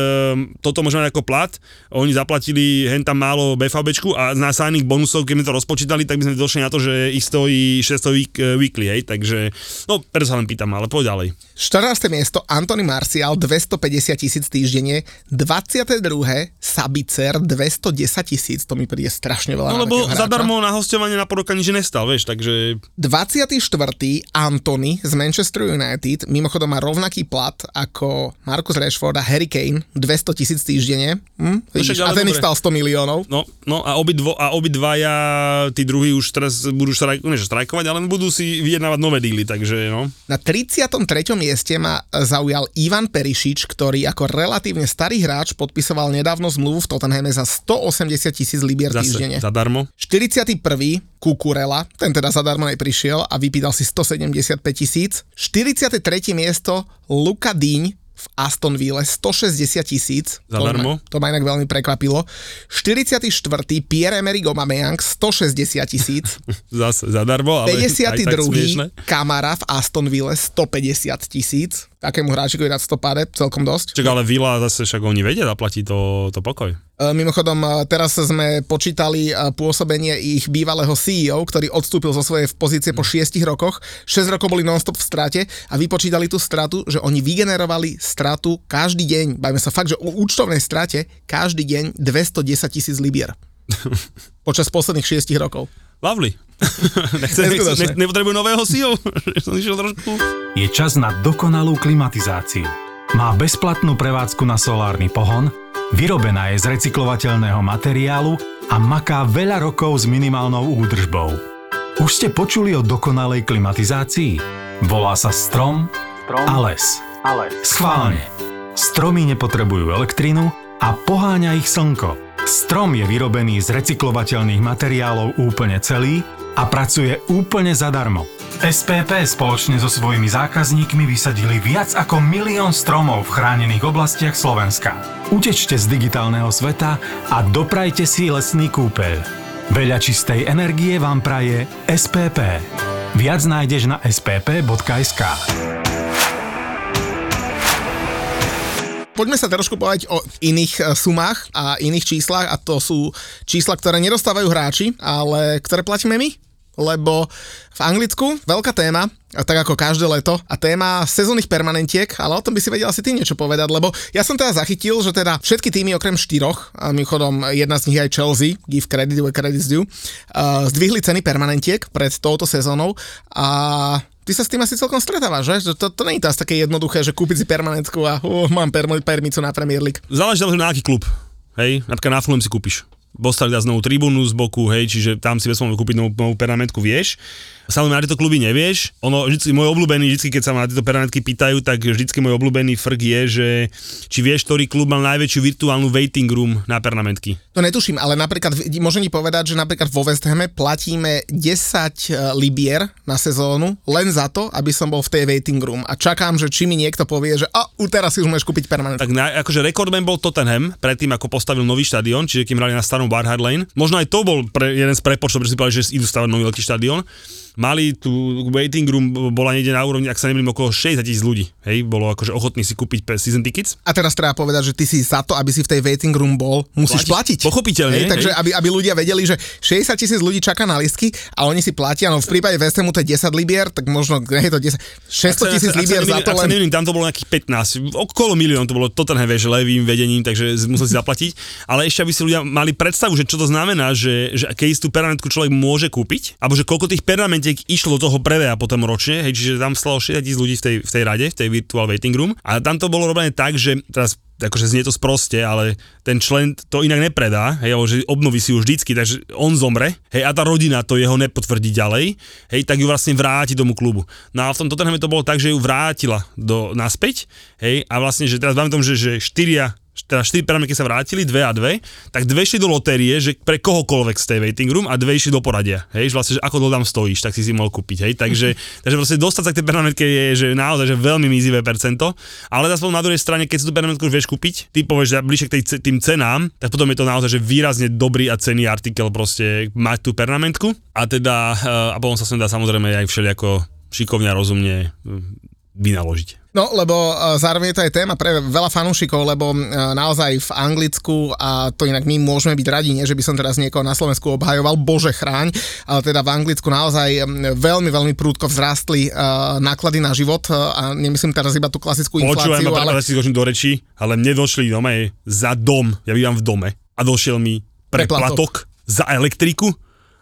toto môže mať ako plat, oni zaplatili hen tam málo BVBčku a na signing bonusov, keď sme to rozpočítali, tak by sme došli na to, že ich stojí 600 week, e, weekly, hej, takže, no, preto sa len pýtam, ale poď ďalej. 14. miesto Anthony Marcial 250 tisíc týždenne, 22. Sabicer 210 tisíc, to mi príde strašne veľa. No lebo zadarmo na hostovanie na podoka nič nestal, vieš, takže... 24. Anthony z Manchester United, mimochodom má rovnaký plat ako Marcus Rashford a Harry Kane, 200 tisíc týždenne. Hm? No, však, a ten ich stal 100 miliónov. No, no a obidvo, a obidvaja, tí druhí už teraz budú štrajk, ne, štrajkovať, ale budú si vyjednávať nové díly, takže no. Na 33 mieste ma zaujal Ivan Perišič, ktorý ako relatívne starý hráč podpisoval nedávno zmluvu v Tottenhame za 180 tisíc libier Zase, týždenne. Zadarmo. 41. Kukurela, ten teda zadarmo neprišiel a vypýtal si 175 tisíc. 43. miesto Luka Dýň, v Aston Ville 160 tisíc. Zadarmo. To, to ma inak veľmi prekvapilo. 44. Pierre-Emerick Aubameyang 160 tisíc. (laughs) Zase zadarmo, ale 52. Kamara v Aston Ville 150 tisíc takému hráčikovi dať 100 páre, celkom dosť. Čak ale Vila zase však oni vedia zaplatiť to, to pokoj. E, mimochodom, e, teraz sme počítali e, pôsobenie ich bývalého CEO, ktorý odstúpil zo svojej pozície po 6 rokoch. 6 rokov boli non-stop v strate a vypočítali tú stratu, že oni vygenerovali stratu každý deň. Bajme sa fakt, že o účtovnej strate každý deň 210 tisíc libier. (laughs) Počas posledných 6 rokov. Lovely. (laughs) Nechce, nechce, ne, nepotrebujú nového CEO. (laughs) Je čas na dokonalú klimatizáciu. Má bezplatnú prevádzku na solárny pohon, vyrobená je z recyklovateľného materiálu a maká veľa rokov s minimálnou údržbou. Už ste počuli o dokonalej klimatizácii? Volá sa strom, strom a les. A les. Schválne. Stromy nepotrebujú elektrínu a poháňa ich slnko. Strom je vyrobený z recyklovateľných materiálov úplne celý a pracuje úplne zadarmo. SPP spoločne so svojimi zákazníkmi vysadili viac ako milión stromov v chránených oblastiach Slovenska. Utečte z digitálneho sveta a doprajte si lesný kúpeľ. Veľa čistej energie vám praje SPP. Viac nájdeš na spp.sk. Poďme sa trošku povedať o iných e, sumách a iných číslach a to sú čísla, ktoré nedostávajú hráči, ale ktoré platíme my. Lebo v Anglicku veľká téma tak ako každé leto. A téma sezónnych permanentiek, ale o tom by si vedel asi ty niečo povedať, lebo ja som teda zachytil, že teda všetky týmy okrem štyroch, a mimochodom jedna z nich aj Chelsea, give credit where credit's due, uh, zdvihli ceny permanentiek pred touto sezónou a Ty sa s tým asi celkom stretávaš, že? To, to je to asi také jednoduché, že kúpiť si permanentku a uh, mám permicu na Premier League. Záleží na aký klub. Hej, napríklad na Fulham si kúpiš. Postali dá znovu tribúnu z boku, hej, čiže tam si bez kúpiť novú, novú permanentku, vieš. Samozrejme, na tieto kluby nevieš. Ono, vždycky, môj obľúbený, vždycky, keď sa ma na tieto permanentky pýtajú, tak vždycky môj obľúbený frk je, že či vieš, ktorý klub mal najväčšiu virtuálnu waiting room na permanentky. To netuším, ale napríklad, môžem ti povedať, že napríklad vo West Hame platíme 10 e, libier na sezónu len za to, aby som bol v tej waiting room a čakám, že či mi niekto povie, že a u teraz si už môžeš kúpiť permanentku. Tak na, akože rekordman bol Tottenham, predtým ako postavil nový štadión, čiže kým hrali na starom Barhard Lane. Možno aj to bol pre, jeden z prepočtov, že si povedali, že idú stavať nový veľký štadión mali tu waiting room, bola niekde na úrovni, ak sa nemýlim, okolo 60 tisíc ľudí. Hej, bolo akože ochotný si kúpiť season tickets. A teraz treba povedať, že ty si za to, aby si v tej waiting room bol, musíš platiť. platiť. Pochopiteľne. Hej, takže aby, aby ľudia vedeli, že 60 tisíc ľudí čaká na listky a oni si platia, no v prípade West Hamu to je 10 libier, tak možno je to 10, 600 tisíc libier za to len... Neviem, tam to bolo nejakých 15, okolo milión to bolo Tottenham, že levým vedením, takže musel si zaplatiť. Ale ešte aby si ľudia mali predstavu, že čo to znamená, že, že keď tú permanentku človek môže kúpiť, alebo že koľko tých permanentiek išlo toho a potom ročne, hej, čiže tam stalo 60 tisíc ľudí v tej, v tej rade, v tej virtual waiting room. A tam to bolo robené tak, že teraz akože znie to sproste, ale ten člen to inak nepredá, hej, alebo že obnoví si ju vždycky, takže on zomre, hej, a tá rodina to jeho nepotvrdí ďalej, hej, tak ju vlastne vráti tomu klubu. No a v tom Tottenhame to bolo tak, že ju vrátila do, naspäť, hej, a vlastne, že teraz vám tom, že, že štyria teda 4 peramiky sa vrátili, 2 a 2, tak dve išli do lotérie, že pre kohokoľvek z tej waiting room a dve išli do poradia. Hej, že vlastne, že ako dlho tam stojíš, tak si si mohol kúpiť. Hej, takže, (laughs) takže vlastne dostať sa k tej permanentke je že naozaj že veľmi mizivé percento, ale zase na druhej strane, keď si tú permanentku už vieš kúpiť, ty povieš, že bližšie k tej, tým cenám, tak potom je to naozaj že výrazne dobrý a cený artikel proste mať tú permanentku a teda a potom sa sem dá samozrejme aj všelijako šikovne a rozumne vynaložiť. No, lebo e, zároveň je to aj téma pre veľa fanúšikov, lebo e, naozaj v Anglicku, a to inak my môžeme byť radi, nie že by som teraz niekoho na Slovensku obhajoval, bože chráň, ale teda v Anglicku naozaj veľmi, veľmi prúdko vzrastli náklady na život a nemyslím teraz iba tú klasickú infláciu. Počúvaj, ale... si do reči, ale mne došli doma za dom, ja bývam v dome a došiel mi preplatok, preplatok za elektriku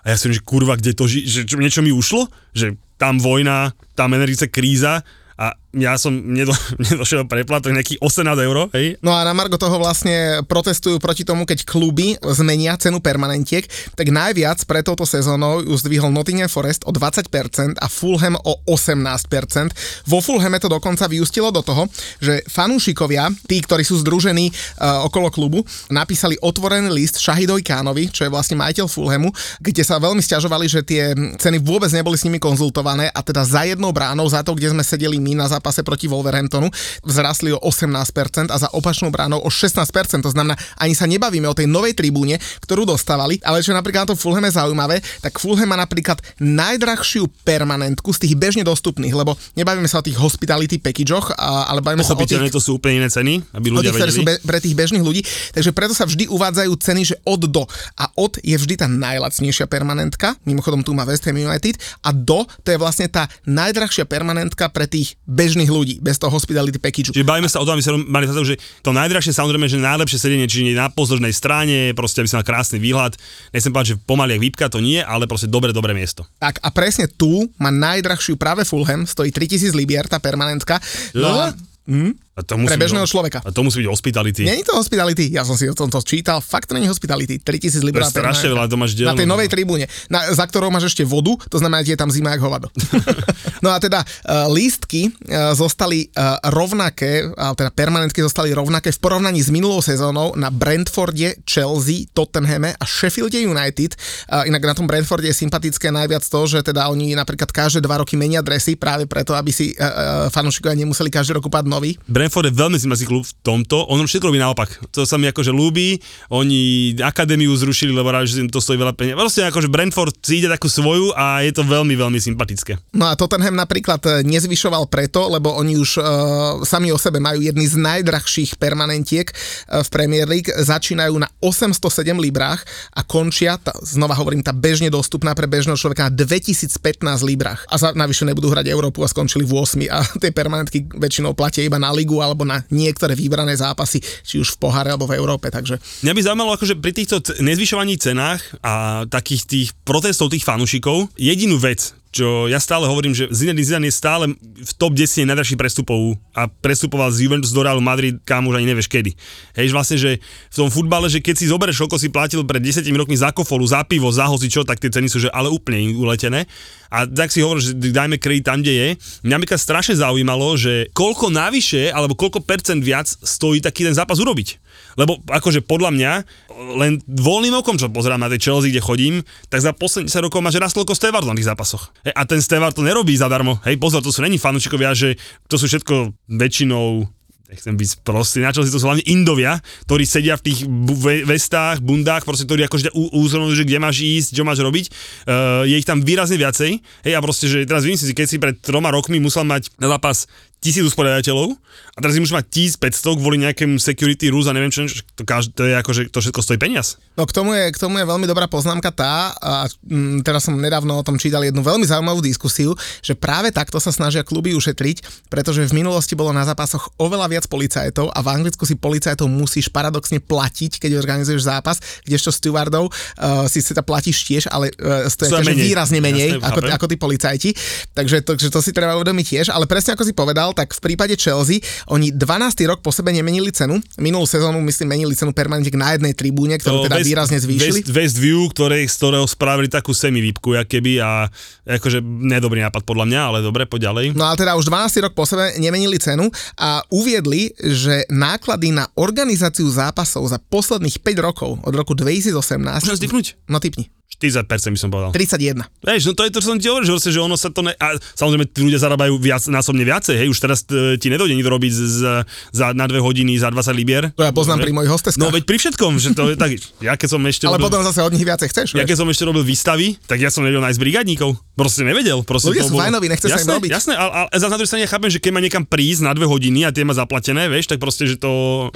a ja si že kurva, kde to, ži- že čo, niečo mi ušlo? Že tam vojna, tam energická kríza a ja som nedo, (laughs) nedošiel preplatok nejakých 18 eur, hej. No a na Margo toho vlastne protestujú proti tomu, keď kluby zmenia cenu permanentiek, tak najviac pre touto sezónou ju zdvihol Nottingham Forest o 20% a Fulham o 18%. Vo Fulhame to dokonca vyústilo do toho, že fanúšikovia, tí, ktorí sú združení uh, okolo klubu, napísali otvorený list Shahidoj Kánovi, čo je vlastne majiteľ Fulhamu, kde sa veľmi stiažovali, že tie ceny vôbec neboli s nimi konzultované a teda za jednou bránou, za to, kde sme sedeli my na zápase proti Wolverhamptonu vzrastli o 18% a za opačnou bránou o 16%. To znamená, ani sa nebavíme o tej novej tribúne, ktorú dostávali, ale čo napríklad na to Fulhame zaujímavé, tak Fulham má napríklad najdrahšiu permanentku z tých bežne dostupných, lebo nebavíme sa o tých hospitality packageoch, ale bavíme sa o tých... to sú úplne iné ceny, aby ľudia tých, vedeli. sú be, pre tých bežných ľudí, takže preto sa vždy uvádzajú ceny, že od do. A od je vždy tá najlacnejšia permanentka, mimochodom tu má West Ham United, a do to je vlastne tá najdrahšia permanentka pre tých bežných bežných ľudí, bez toho hospitality package. Čiže bavíme sa o tom, aby sa mali za to, že to najdrahšie samozrejme, že najlepšie sedenie, čiže na pozornej strane, proste aby sa mal krásny výhľad. Nechcem povedať, že pomaly jak výpka, to nie, ale proste dobre, dobré miesto. Tak a presne tu má najdrahšiu práve Fulham, stojí 3000 libier tá permanentka. No, Mm? A to musí Pre bežného byť, človeka. A to musí byť hospitality. Není to hospitality, ja som si o tomto čítal, fakt to není hospitality. 3000 liber. strašne veľa, to máš Na tej novej tribúne, na, za ktorou máš ešte vodu, to znamená, že je tam zima jak hovado. (laughs) no a teda uh, lístky uh, zostali uh, rovnaké, uh, teda permanentky zostali rovnaké v porovnaní s minulou sezónou na Brentforde, Chelsea, Tottenhame a Sheffielde United. Uh, inak na tom Brentforde je sympatické najviac to, že teda oni napríklad každé dva roky menia dresy práve preto, aby si uh, fanúšikovia nemuseli každý rok kúpať nový Brentford je veľmi sympatický klub v tomto, on všetko robí naopak. To sa mi akože ľúbi, oni akadémiu zrušili, lebo rád, že im to stojí veľa peniazí. Proste akože Brentford si ide takú svoju a je to veľmi, veľmi sympatické. No a Tottenham napríklad e, nezvyšoval preto, lebo oni už uh, sami o sebe majú jedny z najdrahších permanentiek uh, v Premier League, začínajú na 807 librách a končia, tá, znova hovorím, tá bežne dostupná pre bežného človeka na 2015 librách. A za, navyše nebudú hrať Európu a skončili v 8 a (laughs) tie permanentky väčšinou platia iba na ligu alebo na niektoré vybrané zápasy, či už v poháre alebo v Európe. Takže... Mňa by zaujímalo, akože pri týchto nezvyšovaní cenách a takých tých protestov tých fanúšikov, jedinú vec, čo ja stále hovorím, že Zinedine Zidane je stále v top 10 najdražších prestupov a prestupoval z Juventus do Realu Madrid, kam už ani nevieš kedy. Hej, vlastne, že v tom futbale, že keď si zoberieš, koľko si platil pred 10 rokmi za kofolu, za pivo, za čo, tak tie ceny sú že ale úplne uletené. A tak si hovoril, že dajme kredit tam, kde je. Mňa by strašne zaujímalo, že koľko navyše, alebo koľko percent viac stojí taký ten zápas urobiť. Lebo akože podľa mňa, len voľným okom, čo pozerám na tej Chelsea, kde chodím, tak za posledných 10 rokov máš rastlo ako Stewart na tých zápasoch. Hej, a ten Stewart to nerobí zadarmo. Hej, pozor, to sú není fanúčikovia, že to sú všetko väčšinou nechcem byť prostý, na čo si to sú hlavne Indovia, ktorí sedia v tých vestách, bundách, proste, ktorí akože úzorňujú, že kde máš ísť, čo máš robiť. Uh, je ich tam výrazne viacej. Hej, a proste, že teraz vymyslím si, keď si pred troma rokmi musel mať na zápas tisíc usporiadateľov a teraz im už mať 1500 kvôli nejakému security rules a neviem čo, to, to je ako, že to všetko stojí peniaz. No k tomu je, k tomu je veľmi dobrá poznámka tá, a m, teraz som nedávno o tom čítal jednu veľmi zaujímavú diskusiu, že práve takto sa snažia kluby ušetriť, pretože v minulosti bolo na zápasoch oveľa viac policajtov a v Anglicku si policajtov musíš paradoxne platiť, keď organizuješ zápas, kdežto stewardov uh, si sa platíš tiež, ale uh, stojí výrazne menej Jasne, ako, ako tí policajti. Takže to, to si treba uvedomiť tiež, ale presne ako si povedal, tak v prípade Chelsea oni 12. rok po sebe nemenili cenu. Minulú sezónu, myslím, menili cenu permanentne na jednej tribúne, ktorú teda West, výrazne zvýšili. West, West View, ktoré, z ktorého spravili takú semi-výpku, keby a akože nedobrý nápad podľa mňa, ale dobre, poď ďalej. No ale teda už 12. rok po sebe nemenili cenu a uviedli, že náklady na organizáciu zápasov za posledných 5 rokov od roku 2018... Môžem typnúť? No typni. 40% by som povedal. 31. Vieš, no to je to, čo som ti hovoril, že, že ono sa to ne... A samozrejme, tí ľudia zarábajú viac, násobne viacej, hej, už teraz t- ti nedojde nikto robiť z, za, na dve hodiny za 20 libier. To ja poznám Dobre. pri mojich hosteskách. No veď pri všetkom, že to je tak, (laughs) ja keď som ešte Ale robil, potom zase od nich viacej chceš. Ja keď som ešte robil výstavy, tak ja som nevedel nájsť brigadníkov. Proste nevedel. Proste ľudia sú bolo... fajnoví, nechce jasné, sa im robiť. Jasné, ale, ale za na druhej strane chápem, že keď má niekam prísť na dve hodiny a tie má zaplatené, vieš, tak proste, že to...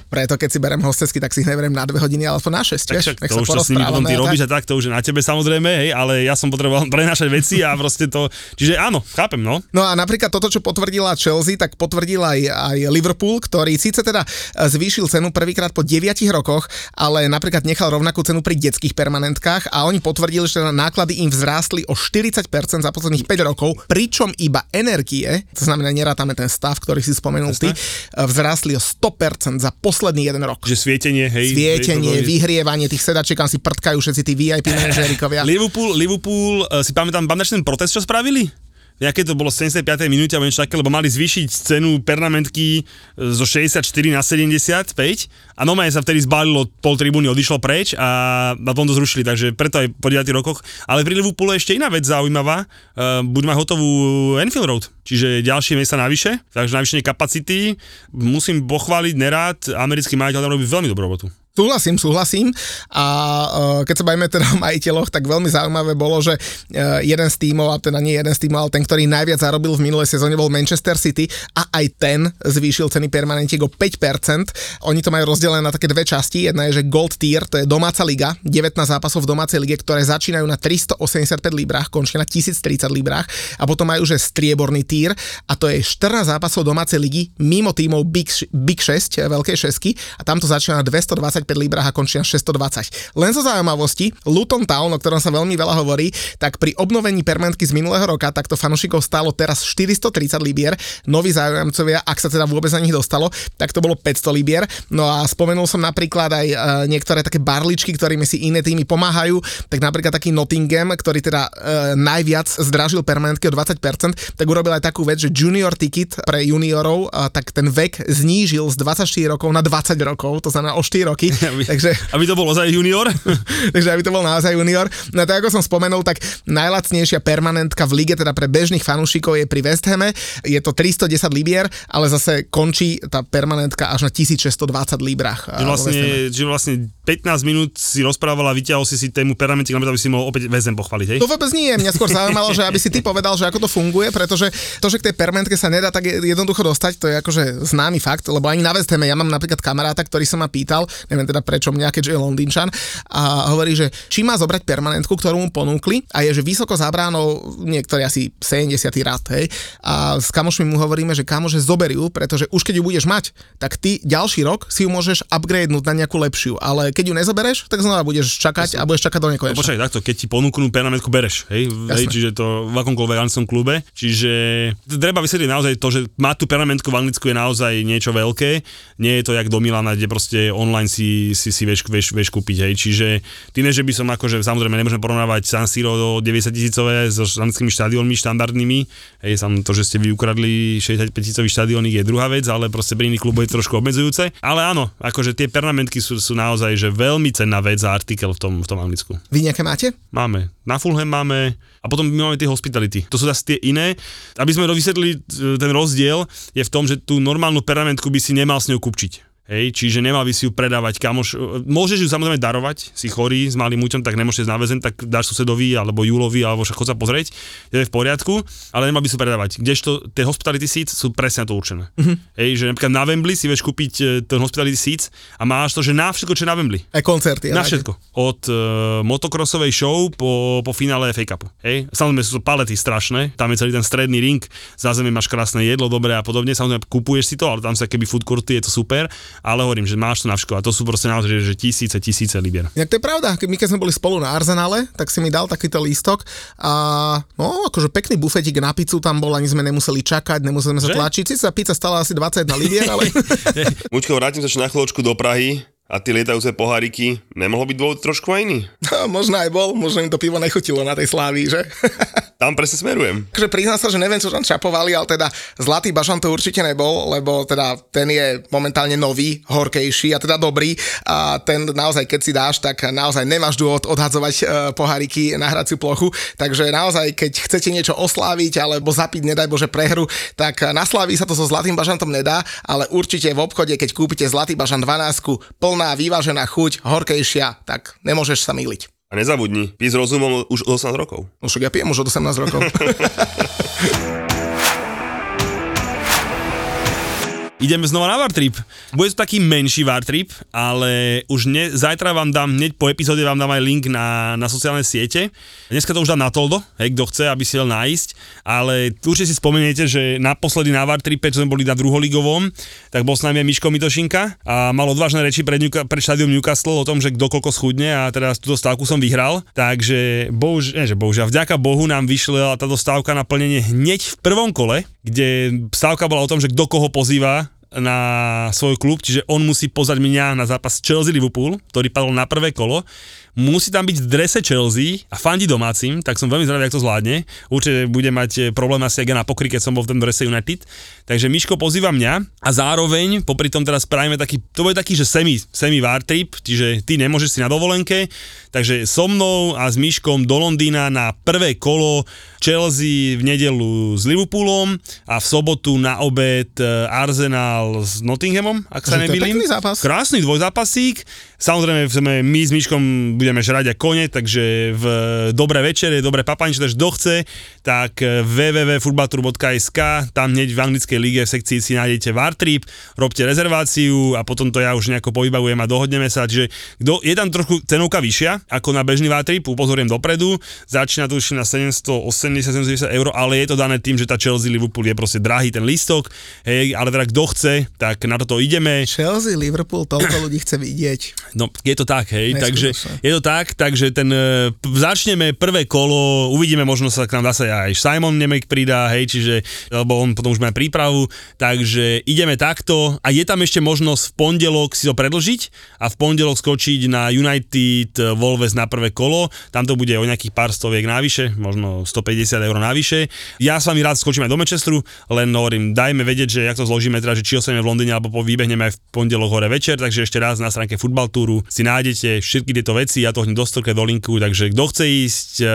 Preto keď si berem hostesky, tak si ich neberiem na dve hodiny, ale na 6, tak, však, to už s nimi potom ty robíš a tak, to už na tebe samozrejme, hej, ale ja som potreboval (laughs) prenašať veci a proste to, čiže áno, chápem, no. No a napríklad toto, čo potvrdila Chelsea, tak potvrdil aj, aj Liverpool, ktorý síce teda e, zvýšil cenu prvýkrát po 9 rokoch, ale napríklad nechal rovnakú cenu pri detských permanentkách a oni potvrdili, že teda náklady im vzrástli o 40% za posledných 5 rokov, pričom iba energie, to znamená nerátame ten stav, ktorý si spomenul ty, e, vzrástli o 100% za posledný jeden rok. Že svietenie, hej. Svietenie, hej, vyhrievanie tých sedačiek, kam si prtkajú všetci tí VIP manažérikovia. (laughs) Liverpool, Liverpool, uh, si pamätám, pamätáš ten protest, čo spravili? Nejaké to bolo 75. minúte alebo niečo také, lebo mali zvýšiť cenu pernamentky e, zo 64 na 75 a normálne sa vtedy zbalilo pol tribúny, odišlo preč a, a potom to zrušili, takže preto aj po 9 rokoch. Ale pri Liverpoole ešte iná vec zaujímavá, uh, buď má hotovú Enfield Road, čiže ďalšie miesta navyše, takže navýšenie kapacity. Musím pochváliť nerád, americký majiteľ tam robí veľmi dobrú robotu. Súhlasím, súhlasím. A uh, keď sa bavíme teda o majiteľoch, tak veľmi zaujímavé bolo, že uh, jeden z tímov, a teda nie jeden z tímov, ale ten, ktorý najviac zarobil v minulej sezóne bol Manchester City a aj ten zvýšil ceny permanentiek o 5%. Oni to majú rozdelené na také dve časti. Jedna je, že Gold Tier, to je domáca liga, 19 zápasov v domácej lige, ktoré začínajú na 385 librách, končia na 1030 librách a potom majú že strieborný tier a to je 14 zápasov domácej ligy mimo tímov Big, Big 6, veľkej šesky a tam to začína na 220 225 librách a končí na 620. Len zo zaujímavosti, Luton Town, o ktorom sa veľmi veľa hovorí, tak pri obnovení permanentky z minulého roka takto fanúšikov stálo teraz 430 libier, noví záujemcovia, ak sa teda vôbec na nich dostalo, tak to bolo 500 libier. No a spomenul som napríklad aj e, niektoré také barličky, ktorými si iné týmy pomáhajú, tak napríklad taký Nottingham, ktorý teda e, najviac zdražil permanentky o 20%, tak urobil aj takú vec, že junior ticket pre juniorov, e, tak ten vek znížil z 24 rokov na 20 rokov, to znamená o 4 roky (laughs) aby, takže, aby to bolo ozaj junior. (laughs) takže aby to bol naozaj junior. No tak ako som spomenul, tak najlacnejšia permanentka v lige, teda pre bežných fanúšikov je pri West Hame. Je to 310 libier, ale zase končí tá permanentka až na 1620 librách. Že vlastne, že vlastne 15 minút si rozprávala vyťahol si si tému permanenty, aby si mohol opäť väzem pochváliť, hej? To vôbec nie, mňa skôr zaujímalo, že aby si ty povedal, že ako to funguje, pretože to, že k tej permanentke sa nedá tak jednoducho dostať, to je akože známy fakt, lebo ani na West Hame, ja mám napríklad kamaráta, ktorý sa ma pýtal, neviem teda prečo mňa, keďže je Londýnčan, a hovorí, že či má zobrať permanentku, ktorú mu ponúkli a je, že vysoko za bránou, niektorý asi 70. rad, hej, a s kamošmi mu hovoríme, že kamože zober ju, pretože už keď ju budeš mať, tak ty ďalší rok si ju môžeš upgradenúť na nejakú lepšiu, ale keď ju nezobereš, tak znova budeš čakať a budeš čakať do nekonečna. No, počkaj, takto, keď ti ponúknú permanentku, bereš, hej, hej čiže to v akomkoľvek anglickom klube, čiže treba vysvetliť naozaj to, že mať tú permanentku v Anglicku je naozaj niečo veľké, nie je to jak do Milana, kde proste online si, si, si vieš, vieš, vieš kúpiť, hej, čiže tým, že by som akože samozrejme nemôžem porovnávať San Siro do 90 tisícové so anglickými štadiónmi štandardnými, hej, sam to, že ste vy ukradli 65 tisícový štadiónik je druhá vec, ale proste pri iných kluboch je trošku obmedzujúce, ale áno, akože tie permanentky sú, sú naozaj že veľmi cenná vec a artikel v tom, v tom Anglicku. Vy nejaké máte? Máme. Na Fulham máme a potom my máme tie hospitality. To sú zase tie iné. Aby sme dovysvetlili e, ten rozdiel, je v tom, že tú normálnu permanentku by si nemal s ňou kupčiť. Hej, čiže nemal by si ju predávať kamoš. Môžeš ju samozrejme darovať, si chorý s malým muťom, tak nemôžeš ísť na väzen, tak dáš susedovi alebo Julovi alebo však chod sa pozrieť, je v poriadku, ale nemal by si ju predávať. Kdežto tie hospitality seats sú presne na to určené. Uh-huh. Hej, že napríklad na Wembley si vieš kúpiť e, ten hospitality seats a máš to, že na všetko, čo je na Wembley. Aj koncerty. Na všetko. Od uh, motokrosovej show po, po finále FA Cupu. Hej, samozrejme sú to palety strašné, tam je celý ten stredný ring, za zemi máš krásne jedlo, dobré a podobne, samozrejme kupuješ si to, ale tam sa keby food courty, je to super ale hovorím, že máš to na všetko a to sú proste naozaj, že tisíce, tisíce libier. Jak to je pravda, my keď sme boli spolu na Arzenále, tak si mi dal takýto lístok a no, akože pekný bufetik na pizzu tam bol, ani sme nemuseli čakať, nemuseli sme sa tlačiť, si sa pizza stala asi 21 libier, ale... (laughs) Mučko, vrátim sa na chvíľočku do Prahy a tie lietajúce poháriky, nemohlo byť dôvod trošku aj iný? No, (laughs) možno aj bol, možno im to pivo nechutilo na tej slávy, že? (laughs) tam presne smerujem. Takže priznám sa, že neviem, čo tam čapovali, ale teda Zlatý bažan to určite nebol, lebo teda ten je momentálne nový, horkejší a teda dobrý a ten naozaj, keď si dáš, tak naozaj nemáš dôvod odhadzovať uh, poháriky na hraciu plochu, takže naozaj, keď chcete niečo osláviť alebo zapiť, nedaj Bože, prehru, tak na Slaví sa to so Zlatým bažantom nedá, ale určite v obchode, keď kúpite Zlatý bažan 12, plná, vyvážená chuť, horkejšia, tak nemôžeš sa miliť. A nezabudni, pí s rozumom už od 18 rokov. No však ja pijem už od 18 rokov. (laughs) Ideme znova na Wartrip. Bude to taký menší Wartrip, ale už ne, zajtra vám dám, hneď po epizóde vám dám aj link na, na sociálne siete. Dneska to už dám na Toldo, hej, kto chce, aby si ho nájsť, ale určite si spomeniete, že naposledy na Wartripe, čo sme boli na druholigovom, tak bol s nami aj Miško Mitošinka a mal odvážne reči pred, Newca- pred štadium Newcastle o tom, že kto koľko schudne a teraz túto stávku som vyhral. Takže bohuž, nie, že bohužiaľ, vďaka Bohu nám vyšla táto stávka na plnenie hneď v prvom kole, kde stávka bola o tom, že kto koho pozýva na svoj klub, čiže on musí pozvať mňa na zápas Chelsea-Liverpool, ktorý padol na prvé kolo musí tam byť v drese Chelsea a fandi domácim, tak som veľmi zvedavý, ako to zvládne. Určite bude mať eh, problém asi aj na pokry, keď som bol v tom drese United. Takže Miško pozýva mňa a zároveň popri tom teraz spravíme taký, to bude taký, že semi, semi war trip, čiže ty nemôžeš si na dovolenke, takže so mnou a s Miškom do Londýna na prvé kolo Chelsea v nedelu s Liverpoolom a v sobotu na obed eh, Arsenal s Nottinghamom, ak sa nemýlim. Krásny dvojzápasík. Samozrejme, my s Miškom budeme žrať aj kone, takže v dobré večere, dobré papaniče, takže kto chce, tak www.futbaltour.sk, tam hneď v anglickej lige v sekcii si nájdete Wartrip, robte rezerváciu a potom to ja už nejako povybavujem a dohodneme sa, čiže kto, je tam trošku cenovka vyššia ako na bežný Wartrip, upozorím dopredu, začína to už na 780-790 eur, ale je to dané tým, že tá Chelsea Liverpool je proste drahý ten lístok, hej, ale teda kto chce, tak na toto ideme. Chelsea Liverpool, toľko ľudí chce vidieť. No, je to tak, hej, takže je to tak, takže ten, e, začneme prvé kolo, uvidíme, možno sa k nám zase aj Simon Nemek pridá, hej, čiže, lebo on potom už má prípravu, takže ideme takto. A je tam ešte možnosť v pondelok si to predlžiť a v pondelok skočiť na United Wolves na prvé kolo, tam to bude o nejakých pár stoviek navyše, možno 150 eur navyše. Ja s vami rád skočím aj do Manchesteru, len hovorím, dajme vedieť, že jak to zložíme, teda, že či ostaneme v Londýne alebo vybehneme aj v pondelok hore večer, takže ešte raz na stránke Football Touru si nájdete všetky tieto veci, ja to hneď do linku, takže kto chce ísť uh,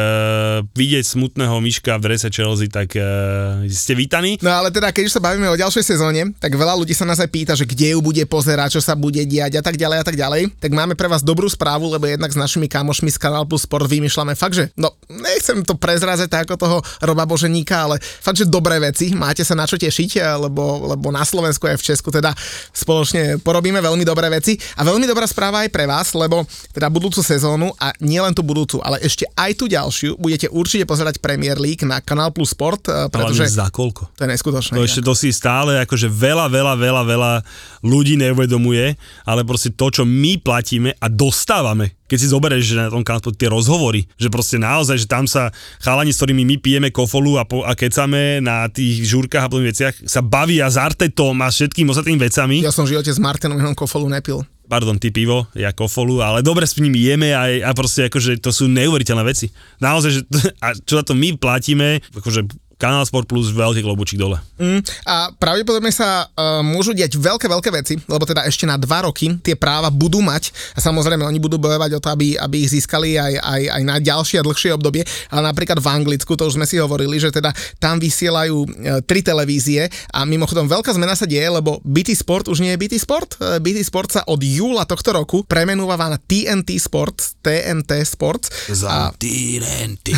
vidieť smutného myška v drese Chelsea, tak uh, ste vítaní. No ale teda, keď už sa bavíme o ďalšej sezóne, tak veľa ľudí sa nás aj pýta, že kde ju bude pozerať, čo sa bude diať a tak ďalej a tak ďalej. Tak máme pre vás dobrú správu, lebo jednak s našimi kamošmi z Kanal Plus Sport vymýšľame fakt, že no nechcem to prezrazať tak ako toho Roba Boženíka, ale fakt, že dobré veci, máte sa na čo tešiť, lebo, lebo na Slovensku aj v Česku teda spoločne porobíme veľmi dobré veci a veľmi dobrá správa aj pre vás, lebo teda budúcu sezónu a nielen tú budúcu, ale ešte aj tú ďalšiu budete určite pozerať Premier League na Kanal Plus Sport, pretože... Ale za koľko? To je neskutočné. To ešte to si stále akože veľa, veľa, veľa, veľa ľudí neuvedomuje, ale proste to, čo my platíme a dostávame keď si zoberieš, že na tom kanále tie rozhovory, že proste naozaj, že tam sa chalani, s ktorými my pijeme kofolu a, po, a kecame na tých žúrkach a podobných veciach, sa bavia s Artetom a všetkým ostatnými vecami. Ja som v živote s Martinom jenom kofolu nepil pardon, ty pivo, ja kofolu, ale dobre s nimi jeme a, a proste akože to sú neuveriteľné veci. Naozaj, že, a čo za to my platíme, akože Kanál Sport Plus, veľký klobučík dole. Mm, a pravdepodobne sa uh, môžu diať veľké, veľké veci, lebo teda ešte na dva roky tie práva budú mať a samozrejme oni budú bojovať o to, aby, aby ich získali aj, aj, aj na ďalšie a dlhšie obdobie, ale napríklad v Anglicku, to už sme si hovorili, že teda tam vysielajú uh, tri televízie a mimochodom veľká zmena sa deje, lebo BT Sport už nie je BT Sport. Uh, BT Sport sa od júla tohto roku premenúva na TNT Sports, TNT Sports. Za a... TNT.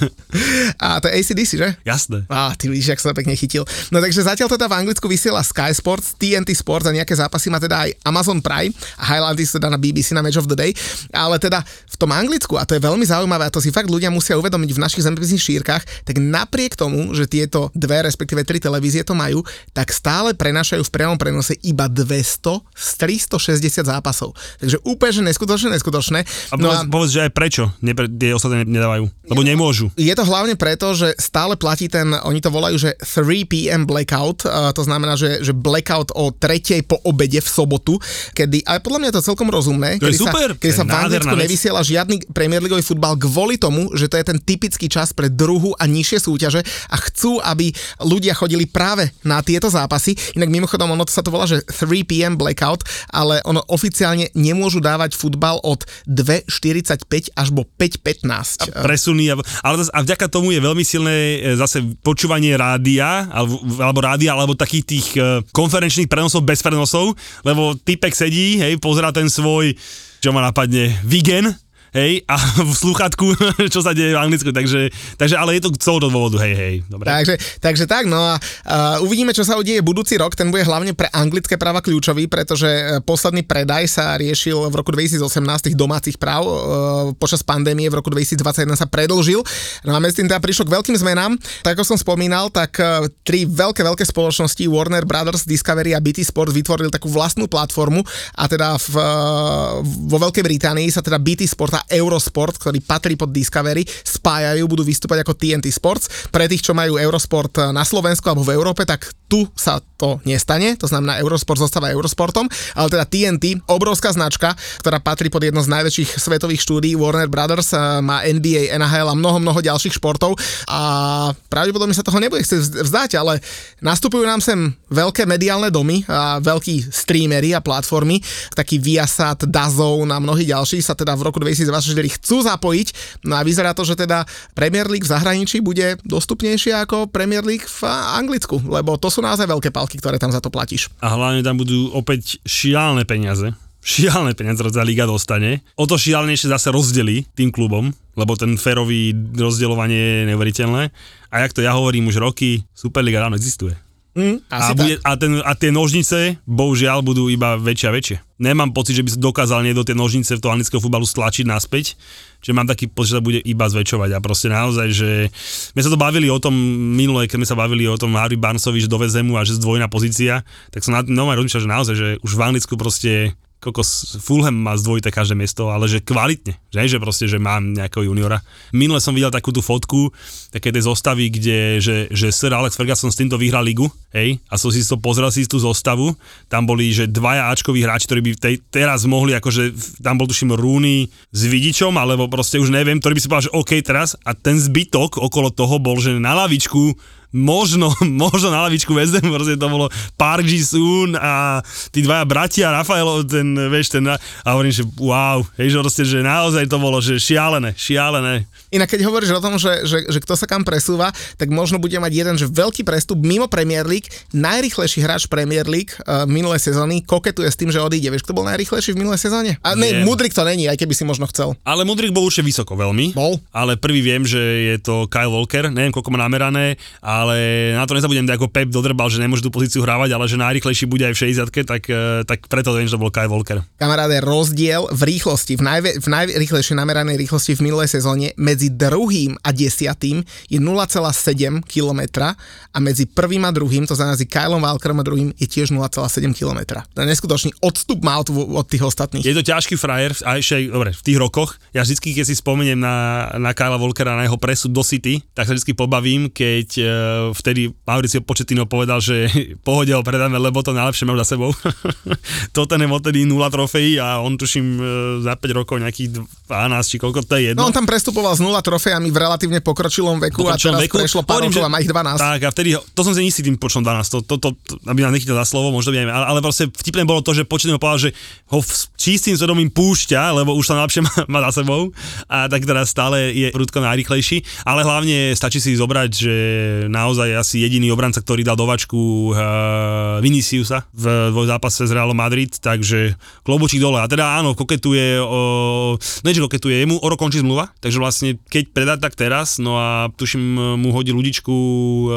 (laughs) a to je ACDC, že? Jasné. Á, ty vidíš, jak sa pekne chytil. No takže zatiaľ teda v Anglicku vysiela Sky Sports, TNT Sports a nejaké zápasy má teda aj Amazon Prime a Highlanders teda na BBC na Match of the Day. Ale teda v tom Anglicku, a to je veľmi zaujímavé, a to si fakt ľudia musia uvedomiť v našich zemepisných šírkach, tak napriek tomu, že tieto dve, respektíve tri televízie to majú, tak stále prenašajú v priamom prenose iba 200 z 360 zápasov. Takže úplne, že neskutočné, neskutočné. A no povedz, a povedz, že aj prečo nepre, tie ostatné nedávajú? Lebo nemôžu. Je to hlavne preto, že stále platí ten, oni to volajú, že 3 p.m. blackout, to znamená, že, že blackout o tretej po obede v sobotu, kedy, ale podľa mňa je to celkom rozumné, to kedy, super, sa, kedy sa v Anglicku nevysiela žiadny Premier Leagueový futbal kvôli tomu, že to je ten typický čas pre druhú a nižšie súťaže a chcú, aby ľudia chodili práve na tieto zápasy. Inak mimochodom, ono to sa to volá, že 3 p.m. blackout, ale ono oficiálne nemôžu dávať futbal od 2.45 až po 5.15. A presuny, ale a vďaka tomu je veľmi silné e, zase počúvanie rádia, alebo, alebo rádia, alebo takých tých uh, konferenčných prenosov bez prenosov, lebo typek sedí, hej, pozera ten svoj, čo ma napadne, Vigen, hej, a v sluchatku, (laughs) čo sa deje v Anglicku, takže, takže ale je to z toho dôvodu, hej, hej, dobre. Takže, takže tak, no a uh, uvidíme, čo sa udeje budúci rok, ten bude hlavne pre anglické práva kľúčový, pretože e, posledný predaj sa riešil v roku 2018 tých domácich práv, uh, počas pandémie v roku 2021 sa predlžil, no a medzi tým teda prišlo k veľkým zmenám, tak ako som spomínal, tak uh, tri veľké, veľké spoločnosti Warner Brothers, Discovery a BT Sport vytvorili takú vlastnú platformu a teda v, uh, vo Veľkej Británii sa teda BT Sport a Eurosport, ktorý patrí pod Discovery, spájajú, budú vystúpať ako TNT Sports. Pre tých, čo majú Eurosport na Slovensku alebo v Európe, tak tu sa to nestane, to znamená Eurosport zostáva Eurosportom, ale teda TNT, obrovská značka, ktorá patrí pod jedno z najväčších svetových štúdí Warner Brothers, má NBA, NHL a mnoho, mnoho ďalších športov. A pravdepodobne sa toho nebude chcieť vzdať, ale nastupujú nám sem veľké mediálne domy a veľkí streamery a platformy, taký Viasat, Dazone a mnohí ďalší sa teda v roku 2024 chcú zapojiť, no a vyzerá to, že teda Premier League v zahraničí bude dostupnejšia ako Premier League v Anglicku, lebo to sú naozaj veľké palky, ktoré tam za to platíš. A hlavne tam budú opäť šialné peniaze. Šialné peniaze za liga dostane. O to šialnejšie zase rozdelí tým klubom, lebo ten férový rozdeľovanie je neuveriteľné. A jak to ja hovorím už roky, Superliga ráno existuje. Mm, a, bude, a, ten, a tie nožnice, bohužiaľ, budú iba väčšie a väčšie. Nemám pocit, že by sa dokázal niekto tie nožnice v toho anglického futbalu stlačiť naspäť, že mám taký pocit, že sa bude iba zväčšovať. A proste naozaj, že my sa to bavili o tom minule, keď sme sa bavili o tom Harry Barnesovi, že doveze mu a že zdvojná pozícia, tak som na no, rozmýšľal, že naozaj, že už v Anglicku proste kokos Fulham má zdvojité každé miesto, ale že kvalitne, že, že proste, že mám nejakého juniora. Minule som videl takú tú fotku, také tej zostavy, kde, že, že Sir Alex Ferguson s týmto vyhral ligu, hej, a som si to pozrel si tú zostavu, tam boli, že dvaja Ačkoví hráči, ktorí by tej, teraz mohli, akože tam bol tuším Rooney s vidičom, alebo proste už neviem, ktorý by si povedal, že OK teraz, a ten zbytok okolo toho bol, že na lavičku možno, (laughs) možno na lavičku väzdem, proste to bolo Park Ji-sun a tí dvaja bratia, Rafaelo, ten, vieš, ten, a hovorím, že wow, hej, že proste, že naozaj to bolo, že šialené, šialené. Inak keď hovoríš o tom, že, že, že kto sa kam presúva, tak možno bude mať jeden, že veľký prestup mimo Premier League, najrychlejší hráč Premier League uh, minulé sezóny koketuje s tým, že odíde. Vieš, kto bol najrychlejší v minulé sezóne? A ne, Mudrik to není, aj keby si možno chcel. Ale Mudrik bol určite vysoko veľmi. Bol. Ale prvý viem, že je to Kyle Walker, neviem koľko má namerané, ale na to nezabudem, ako Pep dodrbal, že nemôže tú pozíciu hrávať, ale že najrychlejší bude aj v 60 tak, eh, tak preto viem, že to bol Kyle Walker. Kamaráde, rozdiel v rýchlosti, v, najve, v najrychlejšej nameranej rýchlosti v minulej sezóne medzi druhým a desiatým je 0,7 km a medzi prvým a druhým, to znamená medzi Kylom Walkerom a druhým, je tiež 0,7 km. To je neskutočný odstup má od, od tých ostatných. Je to ťažký frajer, a ešte aj, dobre, v tých rokoch, ja vždy, keď si spomeniem na, na Kyla Walkera, na jeho presud do City, tak sa vždy pobavím, keď uh, vtedy Mauricio Početino povedal, že (laughs) pohode ho predáme, lebo to najlepšie mám za sebou. to ten je odtedy 0 trofejí a on tuším uh, za 5 rokov nejakých 12 či koľko to je jedno. No on tam prestupoval s 0 trofejami v relatívne pokročilom veku pokročilom a teraz veku. prešlo pár rokov a má ich 12. Tak a vtedy, to som si istý tým počtom 12, to, to, to, to aby nám nechytil za slovo, možno by aj, ale, ale proste vtipné bolo to, že početný povedal, že ho v čistým svedomím púšťa, lebo už sa najlepšie (laughs) má, má za sebou a tak teraz stále je prudko najrychlejší, ale hlavne stačí si zobrať, že naozaj asi jediný obranca, ktorý dal dovačku uh, Viniciusa v dvojzápase z Realom Madrid, takže klobučík dole. A teda áno, koketuje o, no že koketuje, jemu o rok končí zmluva, takže vlastne keď predá tak teraz, no a tuším mu hodí ľudičku uh,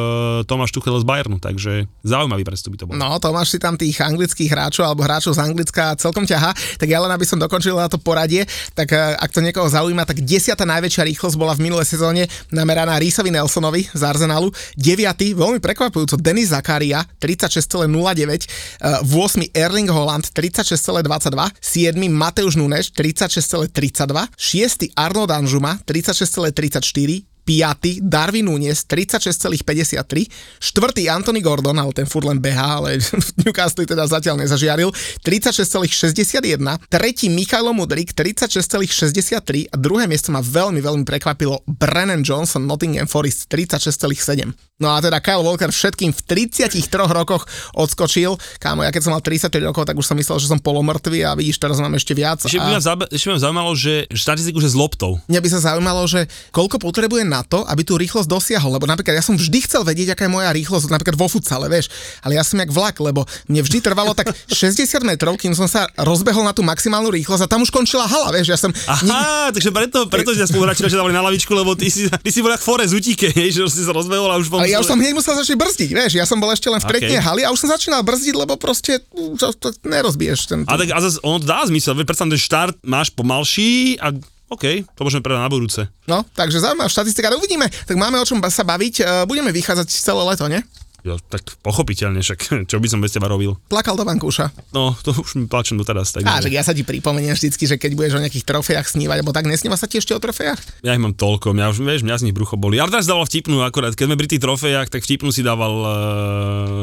Tomáš Tuchel z Bayernu, takže zaujímavý prestup by to bol. No, Tomáš si tam tých anglických hráčov alebo hráčov z Anglicka celkom ťaha, tak ja len aby som dokončil na to poradie, tak uh, ak to niekoho zaujíma, tak desiata najväčšia rýchlosť bola v minulej sezóne nameraná Rísovi Nelsonovi z Arsenalu, 9. veľmi prekvapujúco Denis Zakaria 36,09, uh, 8. Erling Holland 36,22, 7. Mateusz Nunes 36,32, 6. Arnold Anžuma 36,34, 5. Darwin Nunes 36,53, 4. Anthony Gordon, ale ten furt len beha, ale (laughs) Newcastle teda zatiaľ nezažiaril, 36,61, 3. Michailo Mudrik 36,63 a druhé miesto ma veľmi, veľmi prekvapilo Brennan Johnson Nottingham Forest 36,7. No a teda Kyle Walker všetkým v 33 rokoch odskočil. Kámo, ja keď som mal 35 rokov, tak už som myslel, že som polomrtvý a vidíš, teraz mám ešte viac. Ešte by, a... ma, ešte by ma zaujímalo, že štatistiku, že s loptou. Mňa by sa zaujímalo, že koľko potrebuje na to, aby tú rýchlosť dosiahol. Lebo napríklad ja som vždy chcel vedieť, aká je moja rýchlosť, napríklad vo futsale, vieš. Ale ja som jak vlak, lebo mne vždy trvalo tak (laughs) 60 metrov, kým som sa rozbehol na tú maximálnu rýchlosť a tam už končila hala, vieš. Ja som Aha, nik... takže preto, preto že spoluhráči dali na lavičku, lebo ty si, ty si bol jak Forest utíke, (laughs) že si sa rozbehol a už bol ale ja už som hneď musel začať brzdiť, vieš, ja som bol ešte len v tretej okay. hali a už som začínal brzdiť, lebo proste to, to nerozbiješ ten. A tak a zase ono to dá zmysel, predsa ten štart máš pomalší a OK, to môžeme predať na budúce. No, takže zaujímavá štatistika, uvidíme. Tak máme o čom sa baviť, e, budeme vychádzať celé leto, nie? Jo, tak pochopiteľne, však (laughs) čo by som bez teba robil. Plakal do vankúša. No, to už mi plačem doteraz. Takže... Á, že ja sa ti pripomeniem vždycky, že keď budeš o nejakých trofejach snívať, alebo tak nesníva sa ti ešte o trofejach? Ja ich mám toľko, mňa už, vieš, mňa z nich brucho boli. Ale teraz dával vtipnú akorát, keď sme pri tých trofejach, tak vtipnú si dával uh,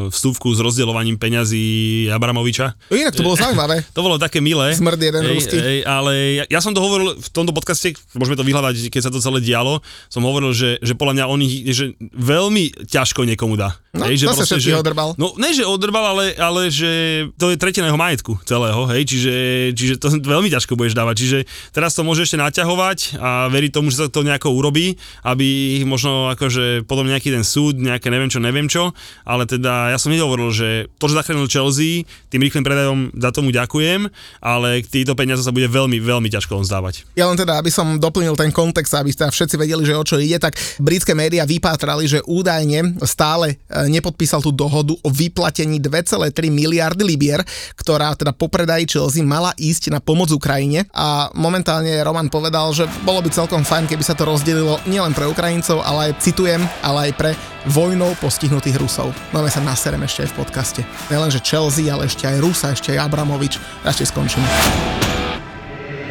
vstupku s rozdeľovaním peňazí Abramoviča. Inak to bolo zaujímavé. (laughs) to bolo také milé. Smrd jeden ej, ej, ale ja, ja, som to hovoril v tomto podcaste, môžeme to vyhľadať, keď sa to celé dialo, som hovoril, že, že podľa mňa on ich že veľmi ťažko niekomu dá. No, hej, že proste, že, odrbal. No, ne, že odrbal, ale, ale že to je tretina jeho majetku celého, hej, čiže, čiže to (laughs) veľmi ťažko budeš dávať. Čiže teraz to môže ešte naťahovať a veriť tomu, že sa to nejako urobí, aby ich možno akože potom nejaký ten súd, nejaké neviem čo, neviem čo, ale teda ja som nehovoril, že to, že zachránil Chelsea, tým rýchlym predajom za tomu ďakujem, ale títo peniaze sa bude veľmi, veľmi ťažko on zdávať. Ja len teda, aby som doplnil ten kontext, aby ste všetci vedeli, že o čo ide, tak britské médiá vypátrali, že údajne stále nepodpísal tú dohodu o vyplatení 2,3 miliardy libier, ktorá teda po predaji Chelsea mala ísť na pomoc Ukrajine a momentálne Roman povedal, že bolo by celkom fajn, keby sa to rozdelilo nielen pre Ukrajincov, ale aj, citujem, ale aj pre vojnou postihnutých Rusov. Máme sa naserem ešte aj v podcaste. Nielenže Chelsea, ale ešte aj Rusa, ešte aj Abramovič. Radšej skončíme.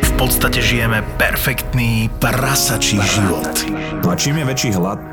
V podstate žijeme perfektný prasačí život. No a čím je väčší hlad,